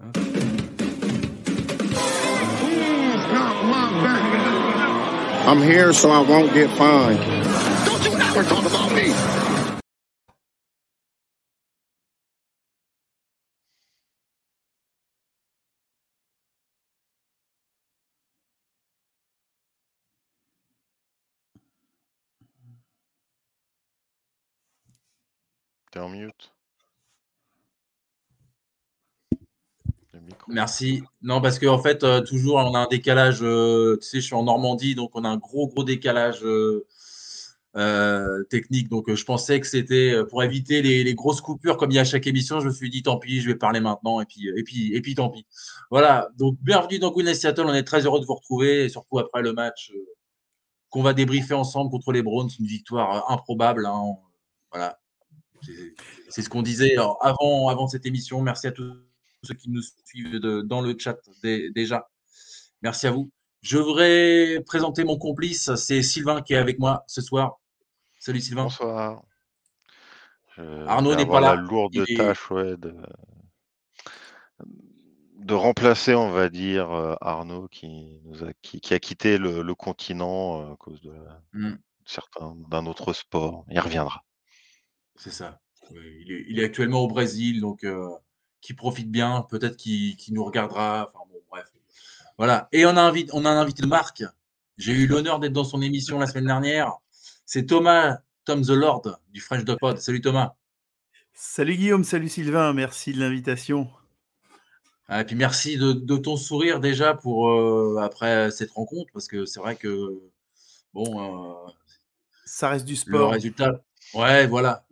I'm here so I won't get fined. Don't you ever talk about me! T'es en mute. Merci. Non, parce qu'en fait, euh, toujours, on a un décalage. euh, tu sais, je suis en Normandie, donc on a un gros, gros décalage euh, technique. Donc, je pensais que c'était pour éviter les, grosses coupures comme il y a à chaque émission. Je me suis dit, tant pis, je vais parler maintenant et puis, et puis, et puis tant pis. Voilà. Donc, bienvenue dans Goodness Seattle. On est très heureux de vous retrouver, et surtout après le match qu'on va débriefer ensemble contre les Browns. Une victoire improbable. hein. Voilà. C'est- ce qu'on disait euh, avant, avant cette émission. Merci à tous ceux qui nous suivent de- dans le chat dé- déjà. Merci à vous. Je voudrais présenter mon complice. C'est Sylvain qui est avec moi ce soir. Salut Sylvain. Bonsoir. Je Arnaud n'est pas là. la lourde est- tâche ouais, de... de remplacer, on va dire, euh, Arnaud qui, nous a, qui, qui a quitté le, le continent euh, à cause de Hmm, certains d'un autre sport. Il reviendra. c'est ça. Oui, il, est, il est actuellement au Brésil, donc euh, qui profite bien. Peut-être qu'il qu'il nous regardera. Enfin bon, bref. Voilà. Et on a, invi- on a un invité de marque. J'ai eu l'honneur d'être dans son émission la semaine dernière. C'est Thomas, Tom the Lord du French Dog Pod. Salut Thomas. Salut Guillaume, salut Sylvain, merci de l'invitation. Ah, Et puis merci de, de ton sourire déjà pour euh, après cette rencontre, parce que c'est vrai que bon, euh, Ça reste du le sport. résultat, ouais, voilà,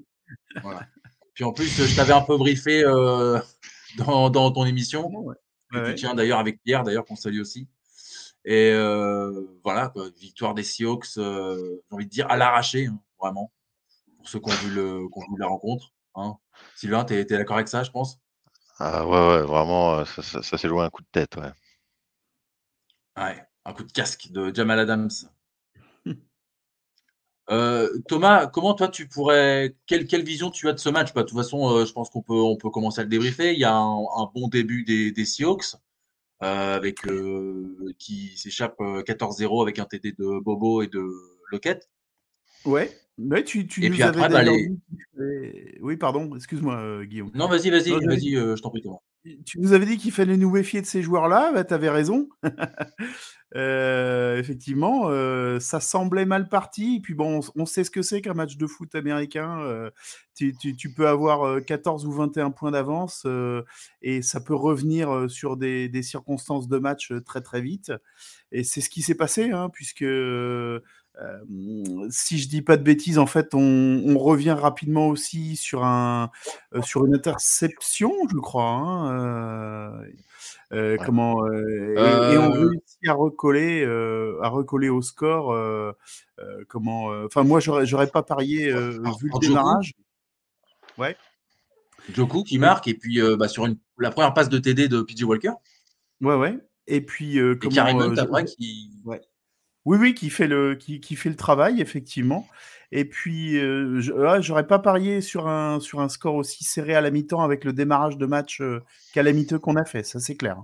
voilà. Puis en plus, je t'avais un peu briefé euh, dans, dans ton émission, Ouais, que tu ouais. tiens d'ailleurs avec Pierre, d'ailleurs qu'on salue aussi. Et euh, voilà, quoi, victoire des Seahawks, euh, j'ai envie de dire à l'arraché, hein, vraiment, pour ceux qui ont vu, le, qui ont vu la rencontre. Hein. Sylvain, tu es, d'accord avec ça, je pense? Ah ouais, ouais, vraiment, euh, ça, ça- ça s'est joué un coup de tête. Ouais. Ouais, un coup de casque de Jamal Adams. Euh, Thomas, comment toi tu pourrais, quelle, quelle vision tu as de ce match? Bah, de toute façon, euh, je pense qu'on peut, on peut commencer à le débriefer. Il y a un, un bon début des, des Seahawks euh, avec qui s'échappe euh, 14-0 avec un TD de Bobo et de Lockett. Ouais, ouais, tu, tu Et nous puis avais après, bah, les- Oui, pardon, excuse-moi Guillaume. Non, vas-y, vas-y, vas-y, je t'en prie Thomas. Tu nous avais dit qu'il fallait nous méfier de ces joueurs-là, bah, tu avais raison. Euh, effectivement, euh, ça semblait mal parti. Puis bon, on, sait ce que c'est qu'un match de foot américain. euh, tu, peux avoir euh, 14 ou 21 points d'avance et ça peut revenir sur des, circonstances de match très très vite. Et c'est ce qui s'est passé, hein, puisque si je dis pas de bêtises, en fait, on, revient rapidement aussi sur un sur une interception, je crois. hein, Ouais. comment euh, et, et on Euh, réussit à recoller euh, à recoller au score. euh, euh, comment euh, Enfin, moi, j'aurais j'aurais pas parié euh, Alors, vu le démarrage. Ouais. Joku qui marque et puis euh, bah, sur une, la première passe de TD de PJ Walker Ouais, ouais. Et puis euh, et comment euh, après qui. Ouais. Oui, oui, qui fait le, qui, fait le travail, effectivement. Et puis, euh, je- là, j'aurais pas parié sur un, sur un score aussi serré à la mi-temps avec le démarrage de match euh, calamiteux qu'on a fait, ça c'est clair.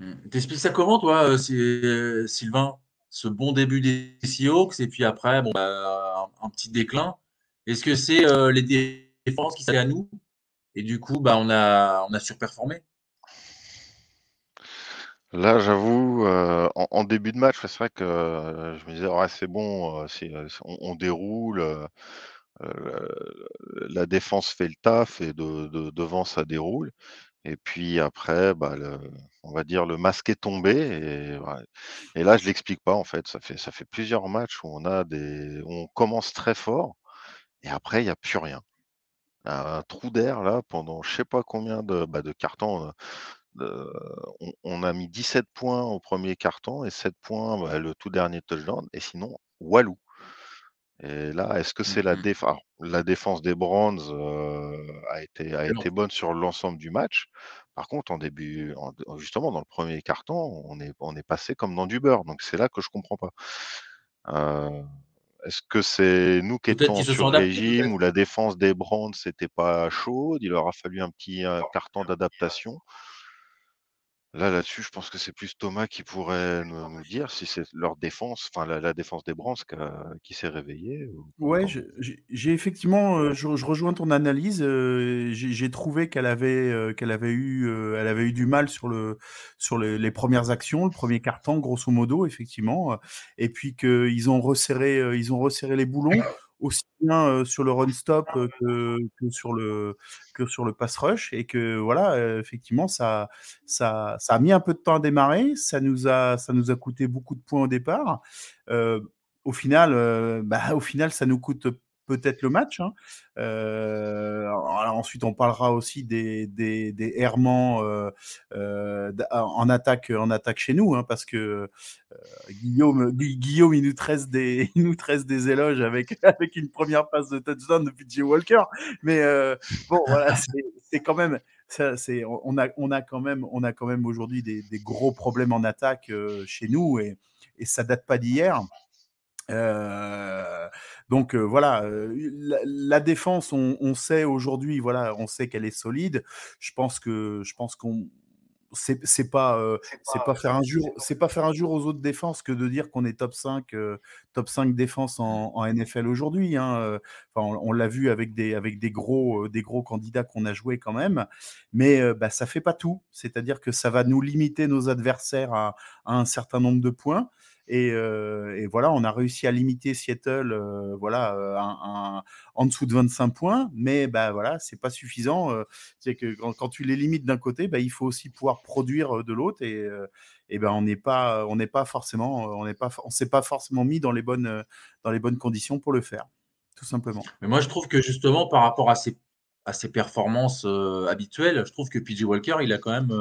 Hmm. T'expliques ça comment, toi, euh, euh, Sylvain? Ce bon début des Seahawks et puis après, bon, bah, un, petit déclin? Est-ce que c'est euh, les défenses qui s'allaient à nous? Et du coup, bah, on a, on a surperformé? Là, j'avoue, euh, en, début de match, c'est vrai que euh, je me disais, ouais, c'est bon, euh, on, déroule, la défense fait le taf et de, de- devant, ça déroule. Et puis après, bah, on va dire le masque est tombé et là je l'explique pas en fait. Ça fait plusieurs matchs où on a des on commence très fort et après il y a plus rien. Un trou d'air là pendant je sais pas combien de, bah, de cartons, on on a mis 17 points au 1er quart-temps et 7 points, bah, le tout dernier touchdown et sinon walou. Et là, est-ce que Mmh c'est la mh. déf alors la défense des Browns, heu, a été a été bonne sur l'ensemble du match? Par contre en début en justement dans le 1er quart-temps, on est on est passé comme dans du beurre, donc c'est là que je comprends pas. Heu, est-ce que c'est nous qui étions sur adaptés, régime ou la défense des Browns était pas chaude? Il leur a fallu un petit, quart-temps d'adaptation? Là, là-dessus, je pense que c'est plus Thomas qui pourrait nous nous dire si c'est leur défense, enfin la la défense des Browns qui s'est réveillée ou ou Ouais, j'ai effectivement, heu, je je rejoins ton analyse, heu, j'ai trouvé qu'elle avait, heu, qu'elle avait eu, elle avait eu du mal sur le sur les les 1res actions, le 1er quart-temps grosso modo effectivement, et puis qu'ils ont resserré, ils ont resserré les boulons aussi bien, sur le run stop, que sur le que pass rush et que voilà, effectivement ça ça a mis un peu de temps à démarrer. Ça nous a coûté beaucoup de points au départ. Au final, bah, au final ça nous coûte peut-être le match, hein. Alors ensuite on parlera aussi des des des errements, heu, d en attaque en attaque chez nous, hein, parce que, Guillaume Gui Guillaume il nous tresse des il nous tresse des éloges avec avec une 1re passe de touchdown de PJ Walker. Mais, bon voilà, c'est quand même ça on a on a quand même on a quand même aujourd'hui des des gros problèmes en attaque, chez nous et et ça date pas d'hier. Heu, donc, heu, voilà, la la défense on on sait aujourd'hui, voilà, on sait qu'elle est solide. Je pense que je pense qu'on c'est c'est pas, c'est pas faire injure c'est pas faire injure aux autres défenses que de dire qu'on est top 5, heu, top 5 défense Mmh. en en NFL aujourd'hui, hein, enfin on on l'a vu avec des avec des gros, des gros candidats qu'on a joués quand même. Mais, bah, ça fait pas tout. C'est-à-dire que ça va nous limiter nos adversaires à à un certain nombre de points et voilà, on a réussi à limiter Seattle, voilà, en dessous de 25 points. Mais, bah, voilà, c'est pas suffisant, c'est que quand tu les limites d'un côté, bah, il faut aussi pouvoir produire, de l'autre et ben, on n'est pas on n'est pas forcément, on n'est pas on s'est pas forcément mis dans les bonnes, dans les bonnes conditions pour le faire, tout simplement. Mais moi je trouve que justement par rapport à ses à ses performances, habituelles, je trouve que PJ Walker il a quand même,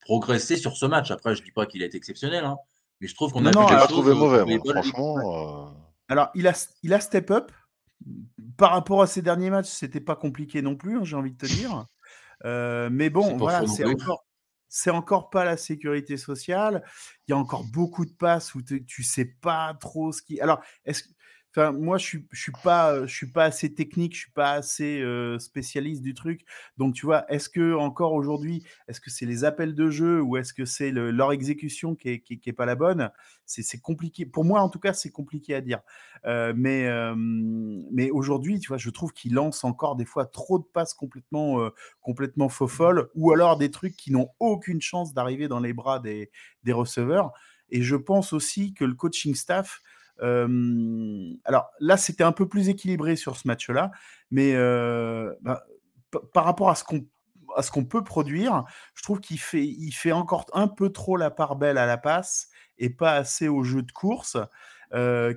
progressé sur ce match. Après je dis pas qu'il été exceptionnel, hein, mais je trouve qu'on Non, a vu non, des choses, mauvais moi, franchement, heu Alors il a s il a step up. Par rapport à ses derniers matchs, c'était pas compliqué non plus, hein, j'ai envie de te dire. Heu, mais bon, voilà, c'est encore c'est encore pas la sécurité sociale. Il y a encore beaucoup de passes où tu tu sais pas trop ce qui alors est-ce enfin moi je suis je suis pas, heu, je suis pas assez technique, je suis pas assez, heu, spécialiste du truc. Donc tu vois, est-ce qu'encore aujourd'hui, est-ce que c'est les appels de jeu ou est-ce que c'est le leur exécution qui est qui est qui est pas la bonne? C'est c'est compliqué. Pour moi en tout cas, c'est compliqué à dire. Heu, mais, mais aujourd'hui, tu vois, je trouve qu'il lance encore des fois trop de passes complètement, complètement faux-folles ou alors des trucs qui n'ont aucune chance d'arriver dans les bras des des receveurs et je pense aussi que le coaching staff, alors là, c'était un peu plus équilibré sur ce match-là, mais, pa par rapport à ce qu'on peut produire, je trouve qu'il fait il fait encore un peu trop la part belle à la passe et pas assez au jeu de course,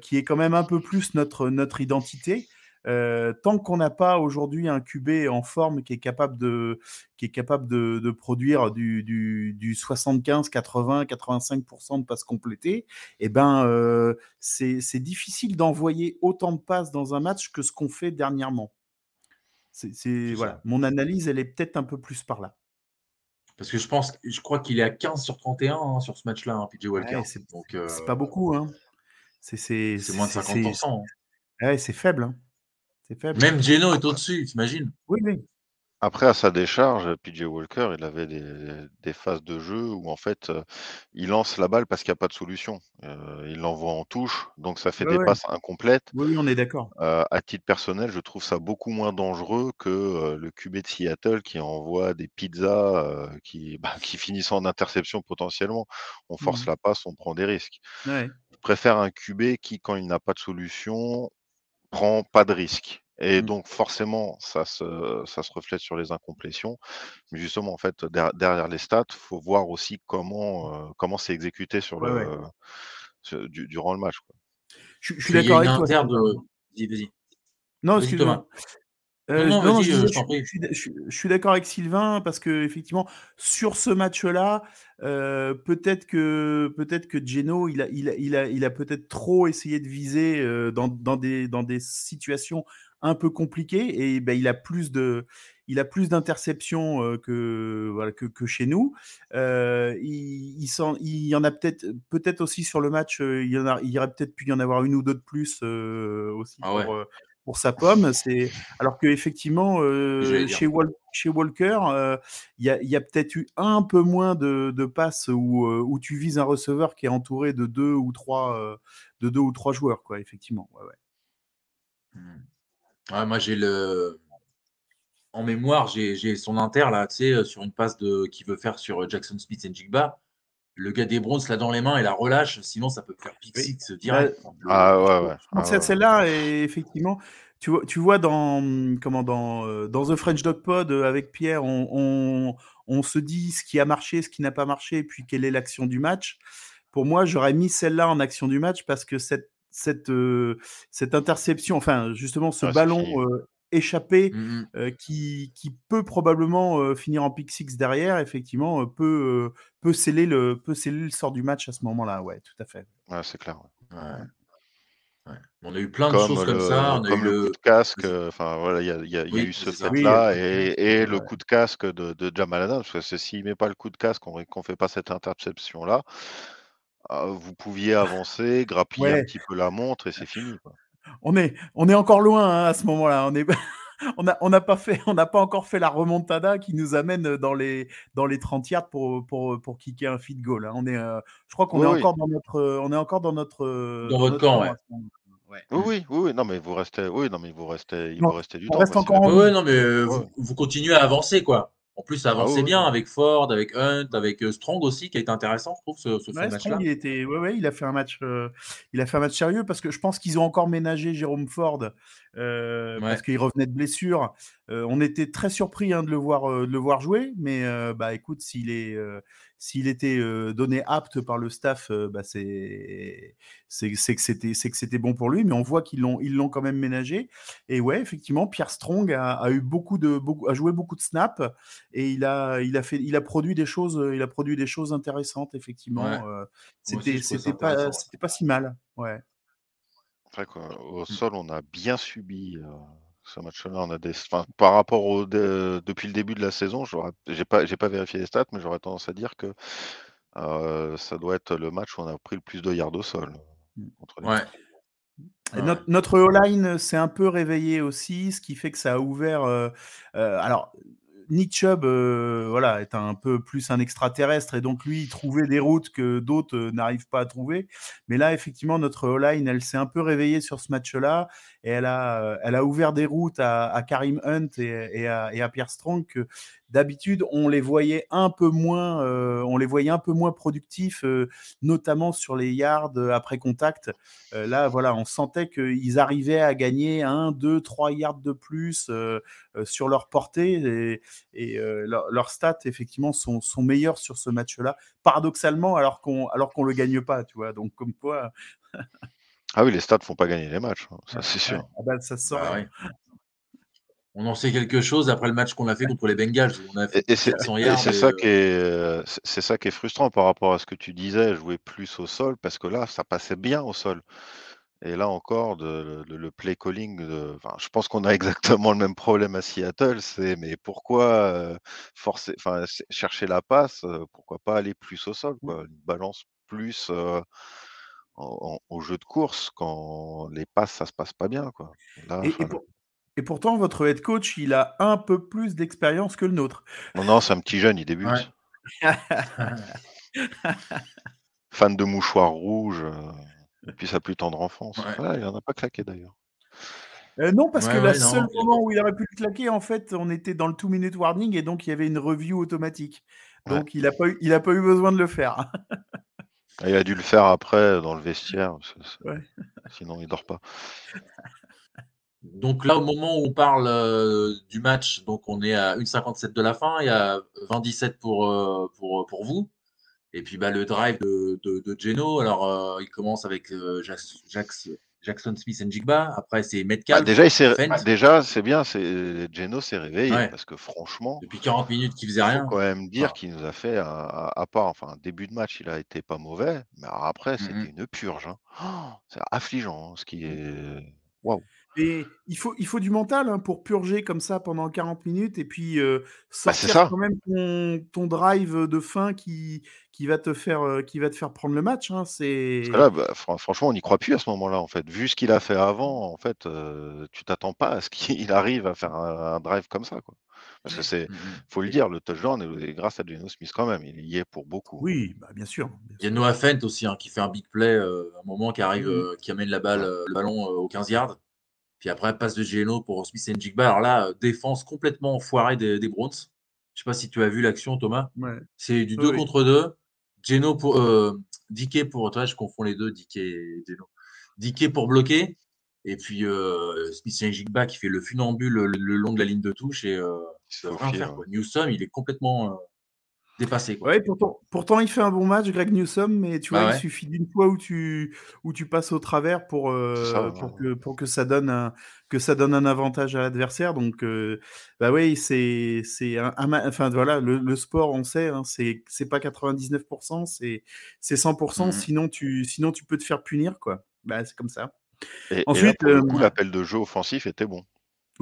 qui est quand même un peu plus notre identité. Tant qu'on n'a pas aujourd'hui un QB en forme qui est capable de qui est capable de de produire du du du 75-80-85 % de passes complétées et ben, c'est difficile d'envoyer autant de passes dans un match que ce qu'on fait dernièrement. C'est voilà, mon analyse, elle est peut-être un peu plus par là. Parce que je pense je crois qu'il est à 15 sur 31, hein, sur ce match-là, hein, PJ Walker. Ouais, c'est Donc, c'est pas beaucoup, hein. C'est moins de c'est cinquante c'est pour cent, hein. ouais, c'est faible, hein. C'est faible. Même Geno est au-dessus, tu imagines? Oui, oui. après à sa décharge, PJ Walker, il avait des des phases de jeu où en fait, heu, il lance la balle parce qu'il y a pas de solution. Heu, il l'envoie en touche, donc ça fait Ouais, des ouais. passes incomplètes. Oui, oui, on est d'accord. Heu, à titre personnel, je trouve ça beaucoup moins dangereux que, le QB de Seattle qui envoie des pizzas, qui, bah, qui finissent en interception potentiellement. On force mh. la passe, on prend des risques. Ouais. Je préfère un QB qui, quand il n'a pas de solution, prend pas de risques. Et Mmh. donc forcément, ça se ça se reflète sur les incomplétions. Mais justement, en fait, der derrière les stats, faut voir aussi comment, heu, comment c'est exécuté sur Ouais, ouais. le ce du durant le match, quoi. Je je suis Il d'accord avec toi, inter de Sylvain. vas-y, vas-y. Non, Vas-y, excuse-moi. Heu, Non, non, je suis d'accord avec Sylvain parce qu'effectivement, sur ce match-là, heu, peut-être que peut-être que Geno, il a il a il a il a peut-être trop essayé de viser, dans dans des dans des situations un peu compliquées et bah, il a plus de il a plus d'interceptions, que voilà, que que chez nous. Il il s'en il y en a peut-être peut-être aussi sur le match, il y en a il y aurait peut-être pu y en avoir 1 ou 2 de plus, aussi Ah ouais. pour, pour sa pomme. C'est alors que dire. chez Wal chez Walker, il y a y a peut-être eu un peu moins de de passes où, où tu vises un receveur qui est entouré de 2 ou 3, heu, de 2 ou 3 joueurs, quoi, effectivement. Ouais, ouais. Mmh. Ouais, moi, j'ai le en mémoire, j'ai son inter là, tu sais, heu, sur une passe de qu'il veut faire sur, heu, Jackson Smith-Njigba. Le gars des Browns l'a dans les mains et la relâche, sinon ça peut faire pick Oui. six, Bah, direct, Ah ouais, Ah ouais, celle-là et effectivement, tu vois tu vois dans, comment? Dans, heu, dans The French Dog Pod, avec Pierre, on on on se dit ce qui a marché, ce qui n'a pas marché et puis quelle est l'action du match. Pour moi, j'aurais mis celle-là en action du match parce que cette cette, interception, enfin, justement, ce c'est ballon, échappé, Mmh qui qui peut probablement, finir en pick six derrière, effectivement, peut, peut sceller le peut sceller le sort du match à ce moment-là. Ouais, tout à fait. Ouais, c'est clair, ouais. Ouais. On a eu plein de choses comme ça. le On a eu comme le coup de casque, enfin voilà, il y a il y a il y a eu ce. Oui, fait-là et le coup de casque de de Jamal Adams, parce que s'il met pas le coup de casque, ré qu'on fait pas cette interception-là, ah, vous pouviez avancer, grappiller un petit peu la montre et c'est fini, quoi. on est on est encore loin, hein, à ce moment-là. On est on a on n'a pas fait on n'a pas encore fait la remontada qui nous amène, dans les dans les 30 yards pour, pour, pour kicker un field goal, hein. On est, heu, je crois qu'on Oui, est oui. encore dans notre, heu, on est encore dans notre, Dans dans votre notre camp, ouais. Ouais. Oui, oui, oui, oui, non, mais vous restez oui, non, mais il vous restait il Non, vous restait du on temps, reste encore en non, mais vous continuez à avancer, quoi. En plus, ça Ah avançait bien avec Ford, avec Hunt, avec, heu, Strong aussi, qui a été intéressant, je trouve, ce Ouais, match-là. il était, ouais, ouais, il a fait un match, heu, il a fait un match sérieux parce que je pense qu'ils ont encore ménagé Jérôme Ford, heu, parce qu'il revenait de blessure. On était très surpris, hein, de le voir, de le voir jouer, mais bah, écoute, s'il est, s'il était, donné apte par le staff, bah, c'est que c'était bon pour lui, mais on voit qu'ils l'ont ils l'ont quand même ménagé et ouais, effectivement, Pierre Strong a a eu beaucoup de beaucoup a joué beaucoup de snaps et il a il a fait il a produit des choses, il a produit des choses intéressantes effectivement, c'était c'était pas c'était si mal. Ouais. C'est vrai qu'au Mmh. sol, on a bien subi, ce match-là. On a des enfin, par rapport au de depuis le début de la saison, j'aurais j'ai pas j'ai pas vérifié les stats, mais j'aurais tendance à dire que, heu, ça doit être le match où on a pris le plus de yards au sol, contre les Ouais. Et Ouais, ouais. notre notre O-line s'est un peu réveillé aussi, ce qui fait que ça a ouvert, heu, alors Nick Chubb, voilà, est un peu plus un extraterrestre et donc lui, il trouvait des routes que d'autres, n'arrivent pas à trouver. Mais là, effectivement, notre O-line, elle s'est un peu réveillée sur ce match-là et elle a, heu, elle a ouvert des routes à Kareem Hunt et à Pierre Strong que d'habitude, on les voyait un peu moins, heu, on les voyait un peu moins productifs, heu, notamment sur les yards, après contact. Là, voilà, on sentait qu'ils arrivaient à gagner 1, 2, 3 yards de plus, sur leur portée et leurs stats effectivement sont sont meilleurs sur ce match-là, paradoxalement alors qu'on alors qu'on le gagne pas, tu vois? Donc comme quoi ah oui, les stats font pas gagner les matchs, hein, ça c'est ouais, sûr. ah bah, ça se sent, Bah, oui. On en sait quelque chose après le match qu'on a fait contre les Bengals, où on a fait Et c'est 400 et yards c'est et ça qui est, heu, c'est c'est ça qui est frustrant par rapport à ce que tu disais, jouer plus au sol parce que là, ça passait bien au sol et là encore de le le play calling de enfin, je pense qu'on a exactement le même problème à Seattle, c'est mais pourquoi, heu, forcer enfin, c'est chercher la passe, heu, pourquoi pas aller plus au sol, quoi? Une balance plus, heu, en en au jeu de course quand les passes, ça se passe pas bien, quoi. Là, Et et enfin pour et pourtant votre head coach, il a un peu plus d'expérience que le nôtre. non, non, c'est un petit jeune, il ouais. débute. Fan de mouchoirs rouges, depuis sa plus tendre enfance. Ouais. Il en a pas claqué d'ailleurs. Heu, non, parce que Ouais, non, mais moment où il aurait pu le claquer, en fait, on était dans le two minute warning et donc il y avait une review automatique. Ouais. Donc il a pas eu il a pas eu besoin de le faire. Ah, il a dû le faire après dans le vestiaire, Ouais. sinon il dort pas. donc là, au moment où on parle euh, du match, donc on est à 1,57 de la fin, il y a 20-17 pour, euh, pour, pour vous. Et puis bah, le drive de, de, de Geno, alors euh, il commence avec euh, Jax- Jax- Jackson Smith et Jigba. Après, c'est Ah, Metcalf. déjà, il Fence. déjà, c'est bien, c'est Geno s'est réveillé Ouais. parce que franchement, Depuis 40 minutes qu'il faisait il rien. faut quand même dire Ah. qu'il nous a fait, à, à part, enfin, début de match, il a été pas mauvais, mais après, c'était une purge. hein. Oh, c'est affligeant, hein, ce qui est. Waouh. Et il faut, il faut du mental hein, pour purger comme ça pendant 40 minutes et puis euh, Bah, c'est sortir ça. quand même ton, ton drive de fin qui, qui, va te faire, euh, qui va te faire prendre le match. hein. C'est là, bah, fran- franchement, on n'y croit plus à ce moment-là, en fait. Vu ce qu'il a fait avant, en fait, euh, tu t'attends pas à ce qu'il arrive à faire un, un drive comme ça, quoi. Parce que c'est, Mhm. faut le dire, le touchdown est grâce à Geno Smith quand même. Il y est pour beaucoup. Oui, bah, bien sûr. bien Il y a. Noah Fent aussi hein, qui fait un big play euh, un moment qui arrive, euh, qui amène la balle, le ballon euh, aux 15 yards. Puis après, passe de Geno pour Smith et Jigba. Alors là, euh, défense complètement foirée des, des Browns. Je sais pas si tu as vu l'action, Thomas. Ouais. C'est du Oui, 2 oui. contre 2. Geno pour. Euh, Dickey pour. Toi, je confonds les deux, Dickey et Geno. Dickey pour bloquer. Et puis euh, Smith et Jigba qui fait le funambule le, le long de la ligne de touche. Et euh, rien faire. Quoi. Newsom, il est complètement euh, dépassé. Quoi. Ouais, pourtant, pourtant, il fait un bon match, Greg Newsom, mais tu Bah vois, ouais. il suffit d'une fois où tu, où tu passes au travers pour, ça, que, pour que, ça donne un, que ça donne un avantage à l'adversaire. Donc, euh, bah oui, c'est un, enfin voilà, le, le sport, on sait, hein, c'est pas 99%, c'est c'est 100%. Mhm. Sinon, tu, sinon, tu peux te faire punir, quoi. Bah, c'est comme ça. Et, et là, Ensuite, le euh, coup, l'appel de jeu offensif était bon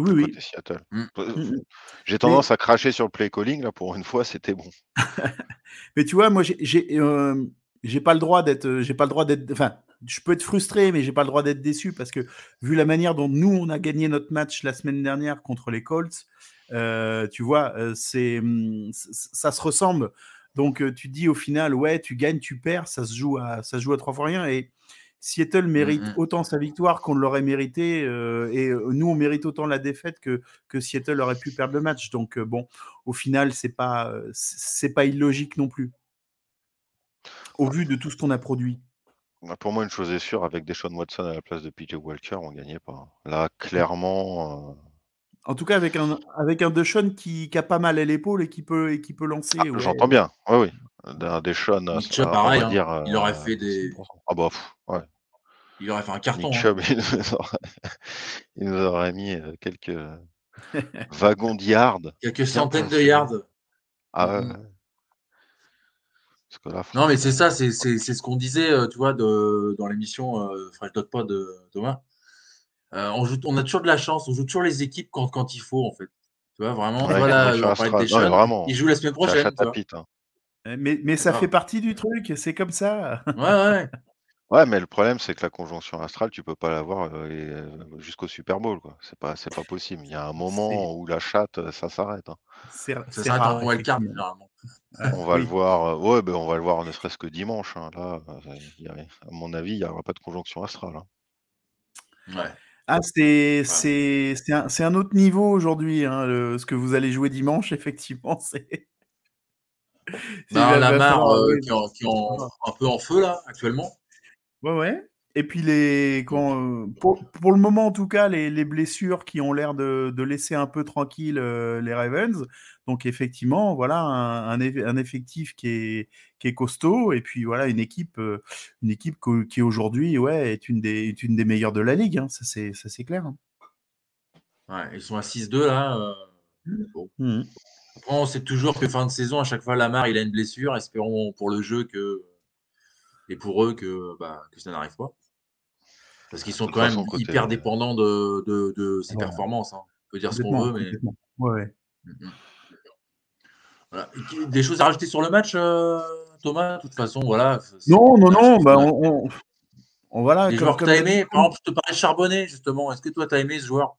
oui, oui. côté Seattle. Mm. Euh, Mm, mm. J'ai tendance à cracher sur le play calling, là, pour une fois, c'était bon. Mais tu vois, moi, j'ai- euh, pas le droit d'être, euh, j'ai pas le droit d'être, enfin, je peux être frustré, mais j'ai pas le droit d'être déçu parce que vu la manière dont nous on a gagné notre match la semaine dernière contre les Colts, euh, tu vois, euh, c'est, ça se ressemble. Donc tu te dis au final, ouais, tu gagnes, tu perds, ça se joue à, ça se joue à trois fois rien et Seattle mérite Mhm. autant sa victoire qu'on l'aurait mérité euh, et euh, nous on mérite autant la défaite que que Seattle aurait pu perdre le match. Donc euh, bon, au final, c'est pas c'est pas illogique non plus au vu de tout ce qu'on a produit. Bah, Pour moi, une chose est sûre, avec Deshaun Watson à la place de PJ Walker, on gagnait pas. Là, clairement, euh, En tout cas, avec un avec un Deshaun qui, qui a pas mal à l'épaule et qui peut et qui peut lancer. ah, ouais. j'entends bien. Oui, oui. Un Deshaun, à- on pareil, va hein. dire. Il aurait euh, fait des- 100%. Ah bah, pff, ouais. Il aurait fait un carton. Nick hein. Chubb, il nous aurait, il nous aurait mis euh, quelques wagons de yards. Quelques centaines de yards. Ah ouais. Ouais. Parce que là, Non, mais c'est ça, c'est c'est- c'est ce qu'on disait, euh, tu vois, de, dans l'émission euh, Fresh Dog Pod de Thomas. Euh, on, joue, on a toujours de la chance, on joue toujours les équipes quand, quand il faut, en fait. Tu vois, vraiment, Ouais, voilà, on de non, vraiment, il joue la semaine prochaine. tu vois. Chatapite, hein. Mais, mais ça Ah. fait partie du truc, c'est comme ça. Ouais, ouais. Ouais, mais le problème, c'est que la conjonction astrale, tu peux pas l'avoir euh, euh, jusqu'au Super Bowl, quoi. C'est pas, c'est pas possible. Il y a un moment où la chatte, euh, ça s'arrête. hein. C'est Ça s'arrête en wildcard, généralement. On va Oui. le voir. euh, ouais, ben on va le voir ne serait-ce que dimanche. hein. Là, euh, à mon avis, il n'y aura pas de conjonction astrale. hein. Ouais. Ah, c'est un, c'est un autre niveau aujourd'hui, hein, ce que vous allez jouer dimanche, effectivement. C'est. c'est- Ben, falloir, euh, ouais, qui est en- qui est en- un peu en feu, là, actuellement. Ouais, ouais. Et puis les, quand, euh, pour, pour le moment en tout cas, les, les blessures qui ont l'air de, de laisser un peu tranquille euh, les Ravens. Donc effectivement, voilà un, un, eff- un effectif qui est, qui est costaud et puis voilà une équipe, euh, une équipe qui aujourd'hui ouais est une des, est une des meilleures de la ligue. hein. Ça c'est, ça c'est clair. hein. Ouais, ils sont à 6-2, là. euh, Mhm. Après, on sait toujours que fin de saison, à chaque fois, Lamar, il a une blessure. Espérons pour le jeu que et pour eux que, bah, que ça n'arrive pas. Parce qu'ils sont quand même côté- hyper dépendants de, de, de ses performances. hein. On peut dire ce qu'on veut, mais. Ouais, ouais. Mhm. Voilà. Des choses à rajouter sur le match, euh, Thomas? De toute façon, voilà. Non, non, non. Bah, on, on- on- voilà. Les comme- joueurs que comme tu as aimés, d'habitude. par exemple, je te parlais de Charbonnet, justement. Est-ce que toi, tu as aimé ce joueur?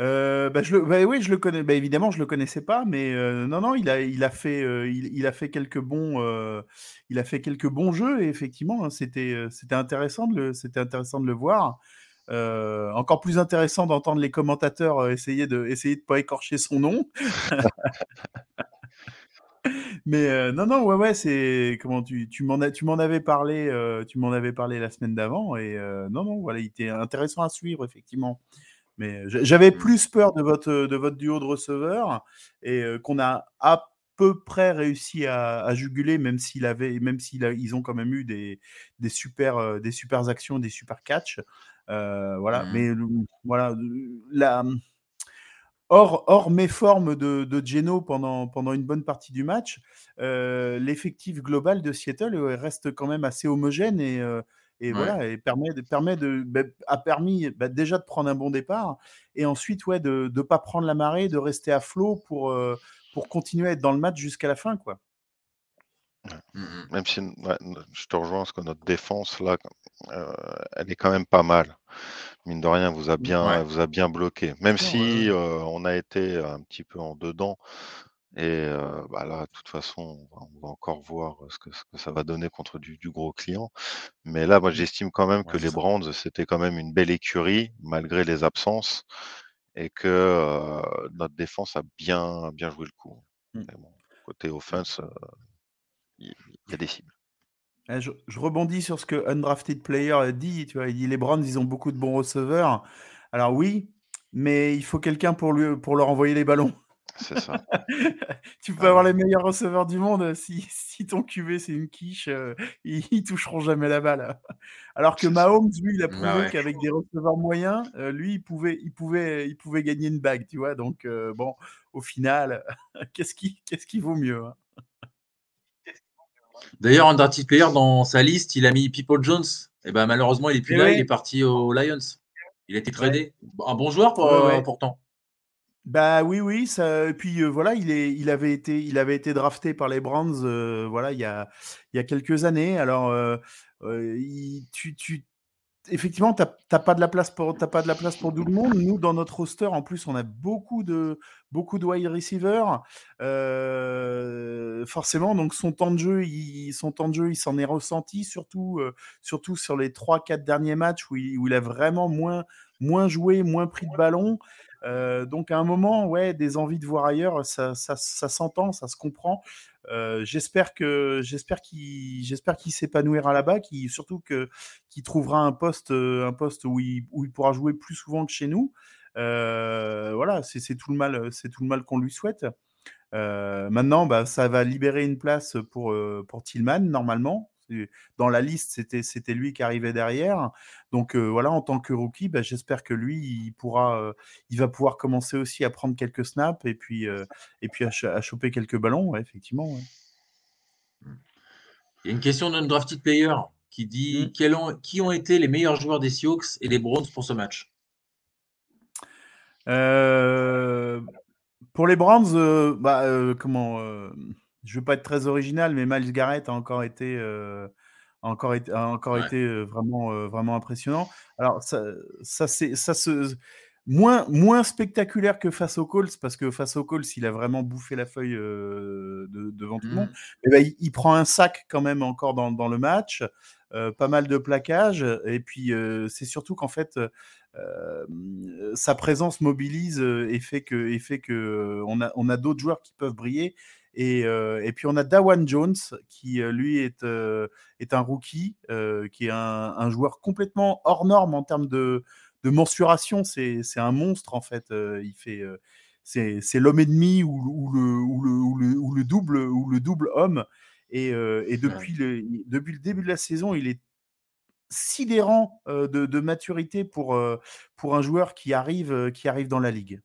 Euh, bah, je le, bah oui, je le connais. Bah, évidemment, je le connaissais pas, mais euh, non, non, il a, il a fait, euh, il, il a fait quelques bons, euh, il a fait quelques bons jeux et effectivement, hein, c'était, euh, c'était intéressant de le, c'était intéressant de le voir. Euh, encore plus intéressant d'entendre les commentateurs essayer de, essayer de pas écorcher son nom. Mais non, non, ouais, ouais, c'est comment tu, tu m'en tu m'en avais parlé, tu m'en avais parlé la semaine d'avant et non, non, voilà, il était intéressant à suivre effectivement. Mais j'avais plus peur de votre de votre duo de receveurs et qu'on a à peu près réussi à, à juguler, même s'il avait, même s'ils ils ont quand même eu des des super des super actions, des super catchs. voilà, Mmh. mais voilà, la Hors, hors méforme de, de Geno pendant, pendant une bonne partie du match, euh, l'effectif global de Seattle reste quand même assez homogène et, euh, et Ouais. voilà, et permet, permet de, bah, a permis bah, déjà de prendre un bon départ et ensuite ouais, de ne pas prendre la marée, de rester à flot pour, euh, pour continuer à être dans le match jusqu'à la fin. Quoi. Mmh, mmh. Même si ouais, je te rejoins parce que notre défense là, euh, elle est quand même pas mal. Mine de rien, vous a bien, Ouais. elle vous a bien bloqué. Même si euh, on a été un petit peu en dedans. Et euh, bah là, de toute façon, on va, on va encore voir ce que, ce que ça va donner contre du, du gros client. Mais là, moi, j'estime quand même que les ça. Brands, c'était quand même une belle écurie, malgré les absences, et que euh, notre défense a bien, bien joué le coup. Mm. Mais bon, côté offense, euh, il y a des cibles. Eh, Je, je rebondis sur ce que Undrafted Player a dit. Tu vois, il dit les Browns, ils ont beaucoup de bons receveurs. Alors oui, mais il faut quelqu'un pour, lui, pour leur envoyer les ballons. C'est ça. tu peux Ah avoir les meilleurs receveurs du monde. Si, si ton QV c'est une quiche, euh, ils, ils toucheront jamais la balle. Alors que. Mahomes, lui, il a Bah prouvé ouais. qu'avec des receveurs moyens, euh, lui, il pouvait, il, pouvait, il pouvait gagner une bague. Tu vois, donc euh, bon, au final, qu'est-ce qui, qu'est-ce qui vaut mieux hein? D'ailleurs, Undrafted Player, dans sa liste, il a mis People Jones. Et ben malheureusement, il est plus Eh là, ouais. il est parti aux Lions. Il a été tradé. Un bon joueur pour, euh, pourtant. Bah oui, oui. Ça... Puis voilà, il, est, il, avait été, il avait été drafté par les Browns voilà, il, y a, il y a quelques années. Alors, tu, tu, effectivement, tu n'as pas, de la place pour- pas de la place pour tout le monde. Nous, dans notre roster, en plus, on a beaucoup de, beaucoup de wide receivers. Forcément, donc son temps de jeu, il, son temps de jeu, il s'en est ressenti, surtout, surtout sur les 3-4 derniers matchs où il, où il a vraiment moins, moins joué, moins pris de ballon. Euh, donc à un moment, ouais, des envies de voir ailleurs, ça, ça, ça s'entend, ça se comprend. Euh, j'espère que j'espère qu'il j'espère qu'il s'épanouira là-bas, qu'il surtout que qu'il trouvera un poste euh, un poste où il, où il pourra jouer plus souvent que chez nous. Voilà, c'est tout le mal c'est tout le mal qu'on lui souhaite. Maintenant, bah, ça va libérer une place pour pour Tillman normalement. Dans la liste, c'était c'était lui qui arrivait derrière. Donc euh, voilà, en tant que rookie, bah, j'espère que lui, il pourra, euh, il va pouvoir commencer aussi à prendre quelques snaps et puis euh, et puis à, ch- à choper quelques ballons, ouais, effectivement. ouais. Il y a une question d'un drafted player qui dit Mm. ont- qui ont été les meilleurs joueurs des Seahawks et des Browns pour ce match? Pour les Browns, bah, comment Je veux pas être très original, mais Miles Garrett a encore été, euh, a encore été, a encore Ouais. été euh, vraiment, euh, vraiment impressionnant. Alors ça, ça c'est, ça se moins, moins spectaculaire que face aux Colts parce que face aux Colts, il a vraiment bouffé la feuille euh, de- devant tout le monde. Mm. Eh ben, il, il prend un sac quand même encore dans, dans le match, euh, pas mal de plaquages, et puis euh, c'est surtout qu'en fait, euh, sa présence mobilise euh, et fait que, et fait que euh, on a, on a d'autres joueurs qui peuvent briller. Et, euh, et puis on a Dawan Jones qui euh, lui est, euh, est un rookie, euh, qui est un, un joueur complètement hors norme en termes de, de mensuration. C'est un monstre en fait. Il fait c'est l'homme ennemi ou, ou le, ou, le, ou, le, ou le double ou le double homme. Et, et depuis, le, depuis le début de la saison, il est sidérant de, de maturité pour, pour un joueur qui arrive, qui arrive dans la ligue.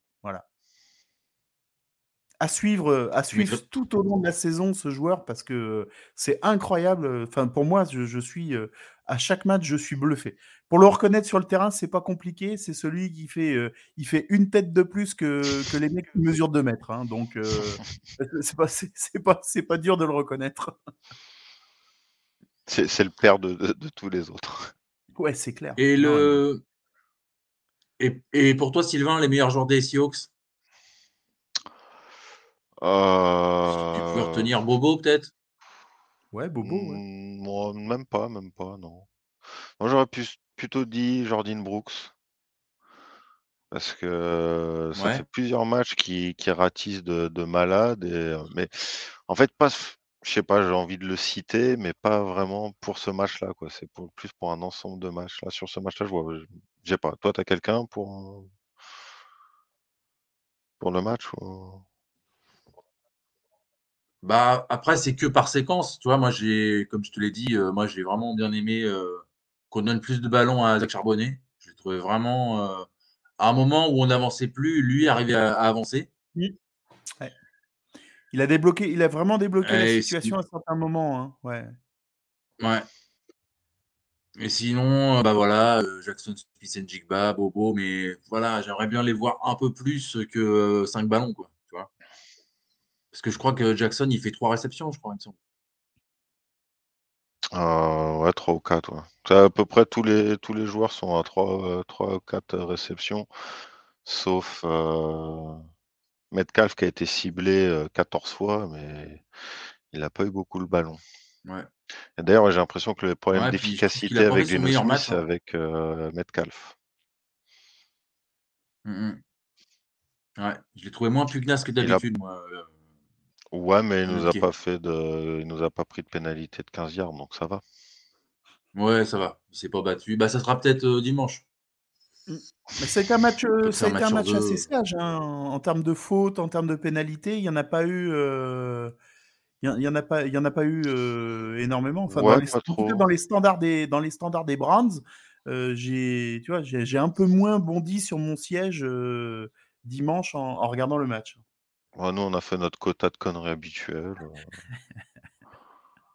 À suivre, euh, à suivre tout au long de la saison ce joueur parce que euh, c'est incroyable. Enfin, pour moi, je, je suis euh, à chaque match, je suis bluffé. Pour le reconnaître sur le terrain, c'est pas compliqué. C'est celui qui fait, euh, il fait une tête de plus que, que les mecs qui mesurent 2 mètres. hein. Donc, euh, c'est pas, c'est pas, c'est pas dur de le reconnaître. C'est c'est le père de, de- de tous les autres. Ouais, c'est clair. Et le et, et pour toi, Sylvain, les meilleurs joueurs des Seahawks? Tu Euh, retenir Bobo peut-être? Ouais, Bobo. ouais. mm, moi, même pas, même pas, non. Moi, j'aurais pu, plutôt dit Jordan Brooks. Parce que ça Ouais. fait plusieurs matchs qui, qui ratissent de, de malade. Et, euh, mais en fait, pas, je sais pas, j'ai envie de le citer, mais pas vraiment pour ce match-là. quoi. C'est pour, plus pour un ensemble de matchs. Là, sur ce match-là, je vois. J'ai pas. Toi, tu as quelqu'un pour, pour le match ou- Bah, après, c'est que par séquence. Tu vois, moi, j'ai, comme je te l'ai dit, euh, moi, j'ai vraiment bien aimé euh, qu'on donne plus de ballons à Zach Charbonnet. Je l'ai trouvé vraiment, euh, à un moment où on n'avançait plus, lui arrivait à, à avancer. Il a débloqué, il a vraiment débloqué la situation à certains moments. hein, Ouais. Ouais. Et sinon, bah voilà, Jackson, Smith Jigba, Bobo, mais voilà, j'aimerais bien les voir un peu plus que 5 ballons, quoi. Parce que je crois que Jackson, il fait 3 réceptions, je crois, il me semble. Euh, ouais, 3 ou 4. Ouais. À peu près tous les, tous les joueurs sont à 3, ou 4 réceptions, sauf euh, Metcalf qui a été ciblé euh, 14 fois, mais il n'a pas eu beaucoup le ballon. Ouais. D'ailleurs, j'ai l'impression que le problème Ouais, d'efficacité avec Geno Smith, match, c'est hein. avec euh, Metcalf. Mhm. Ouais, je l'ai trouvé moins pugnace que a- d'habitude, moi. Ouais, mais il nous a pas fait de, il nous a pas pris de pénalité de 15 yards, donc ça va. Ouais, ça va. Il s'est pas battu. Bah, ça sera peut-être euh, dimanche. Mais c'est un match, euh, Peut-être ça a un été un match match assez deux. sage hein, en, en termes de fautes, en termes de pénalités. Il n'y en a pas eu. euh, Il y en- il y en a pas, il y en a pas eu euh, énormément. Enfin, dans les, pas en tout cas, trop. dans les standards des, dans les standards des Browns, euh, j'ai, tu vois, j'ai un peu moins bondi sur mon siège euh, dimanche en, en regardant le match. Ouais, nous, on a fait notre quota de conneries habituelles.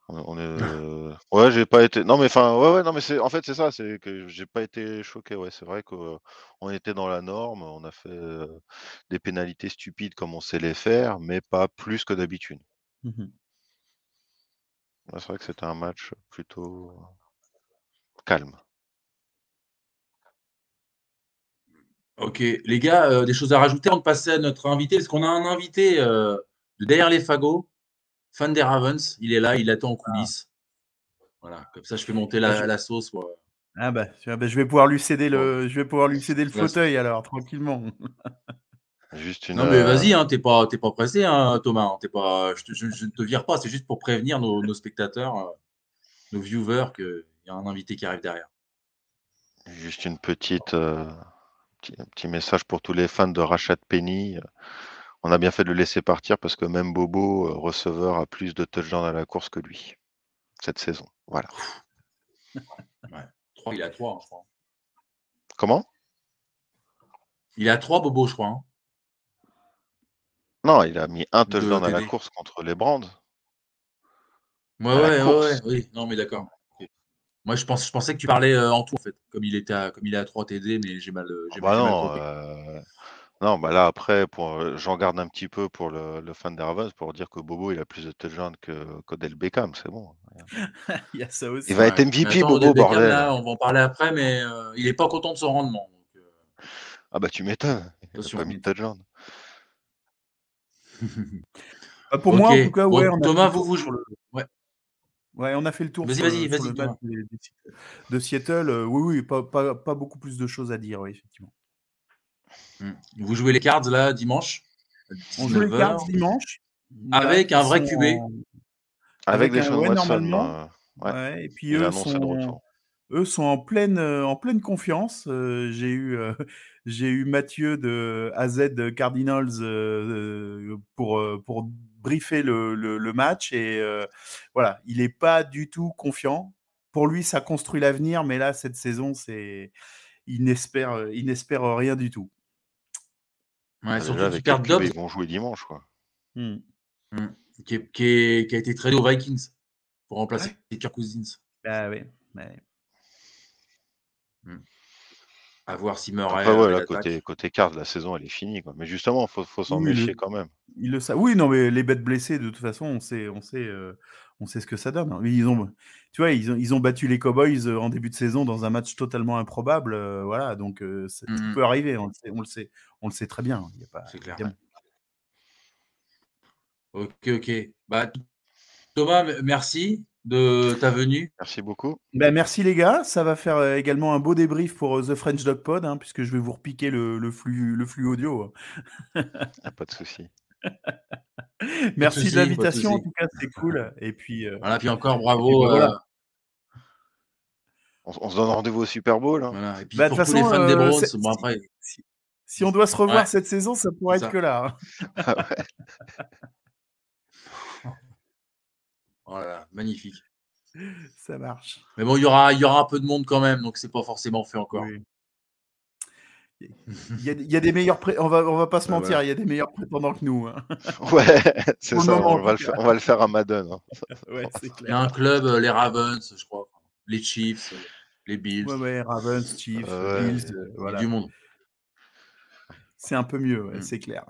On, on est, euh, ouais, j'ai pas été. Non, mais enfin, ouais, ouais, non, mais c'est, en fait, c'est ça, c'est que j'ai pas été choqué. Ouais, c'est vrai qu'on était dans la norme. On a fait euh, des pénalités stupides comme on sait les faire, mais pas plus que d'habitude. Ouais, c'est vrai que c'était un match plutôt calme. Ok, les gars, euh, des choses à rajouter avant de passer à notre invité, parce qu'on a un invité euh, de derrière les fagots, fan des Ravens. Il est là, il attend en coulisses. Voilà, comme ça, je fais monter la, Ah, je- la sauce. moi. Ah bah, bah, je vais pouvoir lui céder le, je vais pouvoir lui céder le Là, fauteuil alors tranquillement. Juste une. Non, mais euh, vas-y, hein, t'es pas, t'es pas pressé, hein, Thomas. hein, t'es pas, je, te- je- je ne te vire pas, c'est juste pour prévenir nos, nos spectateurs, euh, nos viewers, qu'il y a un invité qui arrive derrière. Juste une petite, euh, petit, un petit message pour tous les fans de Rachat Penny. On a bien fait de le laisser partir parce que même Bobo, euh, receveur, a plus de touchdowns à la course que lui cette saison. Voilà. 3, il à 3, je crois. Comment? Il à 3, Bobo, je crois. hein. Non, il a mis un touchdown à la course contre les Brands. Ouais, ouais, ouais, ouais, oui. Non, mais d'accord. Moi, je, pense, je pensais que tu parlais euh, en tout, en fait. Comme il, était à, comme il est à 3 TD, mais j'ai mal, euh, Ah j'ai bah mal non, euh, non, bah là après, pour, euh, j'en garde un petit peu pour le, le fan des Ravens pour dire que Bobo il a plus de touchdowns que qu'Odell Beckham, c'est bon. Il y a ça aussi. Il va Ouais. être MVP, attends, Bobo, Beckham, bordel. là, on va en parler après, mais euh, il n'est pas content de son rendement. donc, euh, Ah bah tu m'étonnes, il a Attention. pas mis de touchdown. Bah, pour moi, en tout cas, Bon, ouais, on Thomas, vous, vous sur jouez. le- Ouais. Ouais, on a fait le tour Vas-y, sur, vas-y, le, sur vas-y, le Thomas. match des- des- de Seattle. Euh, oui, oui, pas, pas, pas beaucoup plus de choses à dire, oui, effectivement. Hmm. Vous jouez les cards, là, dimanche On joue les 19h, Cards dimanche. Avec un vrai QB. en- Avec, Avec des ouais, Watson, normalement. euh, ouais, Ouais, et puis il eux sont, eux sont en pleine, euh, en pleine confiance. Euh, j'ai eu, euh, j'ai eu Mathieu de AZ Cardinals euh, pour euh, pour briefer le, le, le match et euh, voilà, il est pas du tout confiant. Pour lui, ça construit l'avenir, mais là cette saison, c'est il n'espère, euh, il n'espère rien du tout. Ouais, Ah, surtout déjà, qu'ils avec Dobbs, ils vont jouer dimanche, quoi. Hmm. hmm, qui, est- qui est- qui a été tradé aux Vikings pour remplacer Kirk Cousins. Ah ouais, ouais. À voir si Murray Après, ouais, là, côté, côté cards, la saison, elle est finie, quoi. Mais justement, faut, faut s'en Oui, le- méfier quand même. Ils le savent. Oui, non, mais les bêtes blessées, de toute façon, on sait, on sait, euh, on sait ce que ça donne. hein. Mais Ils ont, tu vois, ils ont, ils ont battu les Cowboys euh, en début de saison dans un match totalement improbable. euh, voilà, donc euh, ça- Mhm. peut arriver. On le sait, on le sait, on le sait très bien. Il y a pas, C'est clair. Ok, ok. Bah, Thomas, merci. De ta venue. Merci beaucoup. Ben, merci les gars, ça va faire euh, également un beau débrief pour euh, The French Dog Pod, hein, puisque je vais vous repiquer le, le flux, le flux audio. Ah, pas de souci. merci de l'invitation, en tout cas, c'est cool. Et puis, euh, Voilà, puis encore puis, bravo. ben, voilà. euh, On, on se donne rendez-vous au Super Bowl. hein. voilà. Et puis Bah, pour tous les fans des Browns, bon après, si, si on doit se revoir Ouais. cette saison, ça pourrait être que là. hein. Ah ouais. voilà, magnifique. Ça marche. Mais bon, il y aura, il y aura un peu de monde quand même, donc c'est pas forcément fait encore. Oui. Il y, a, il y a des meilleurs pré- on va on va pas se mentir, il y a des meilleurs prétendants que nous. hein. Ouais, c'est ça. moment, on, va le faire, on va le faire à Madden. hein. Ouais, Il y a un club, euh, les Ravens, je crois, les Chiefs, euh, les Bills, Ouais, ouais, Ravens, Chiefs. Bills, euh, voilà. du monde. C'est un peu mieux, ouais, Mm. c'est clair.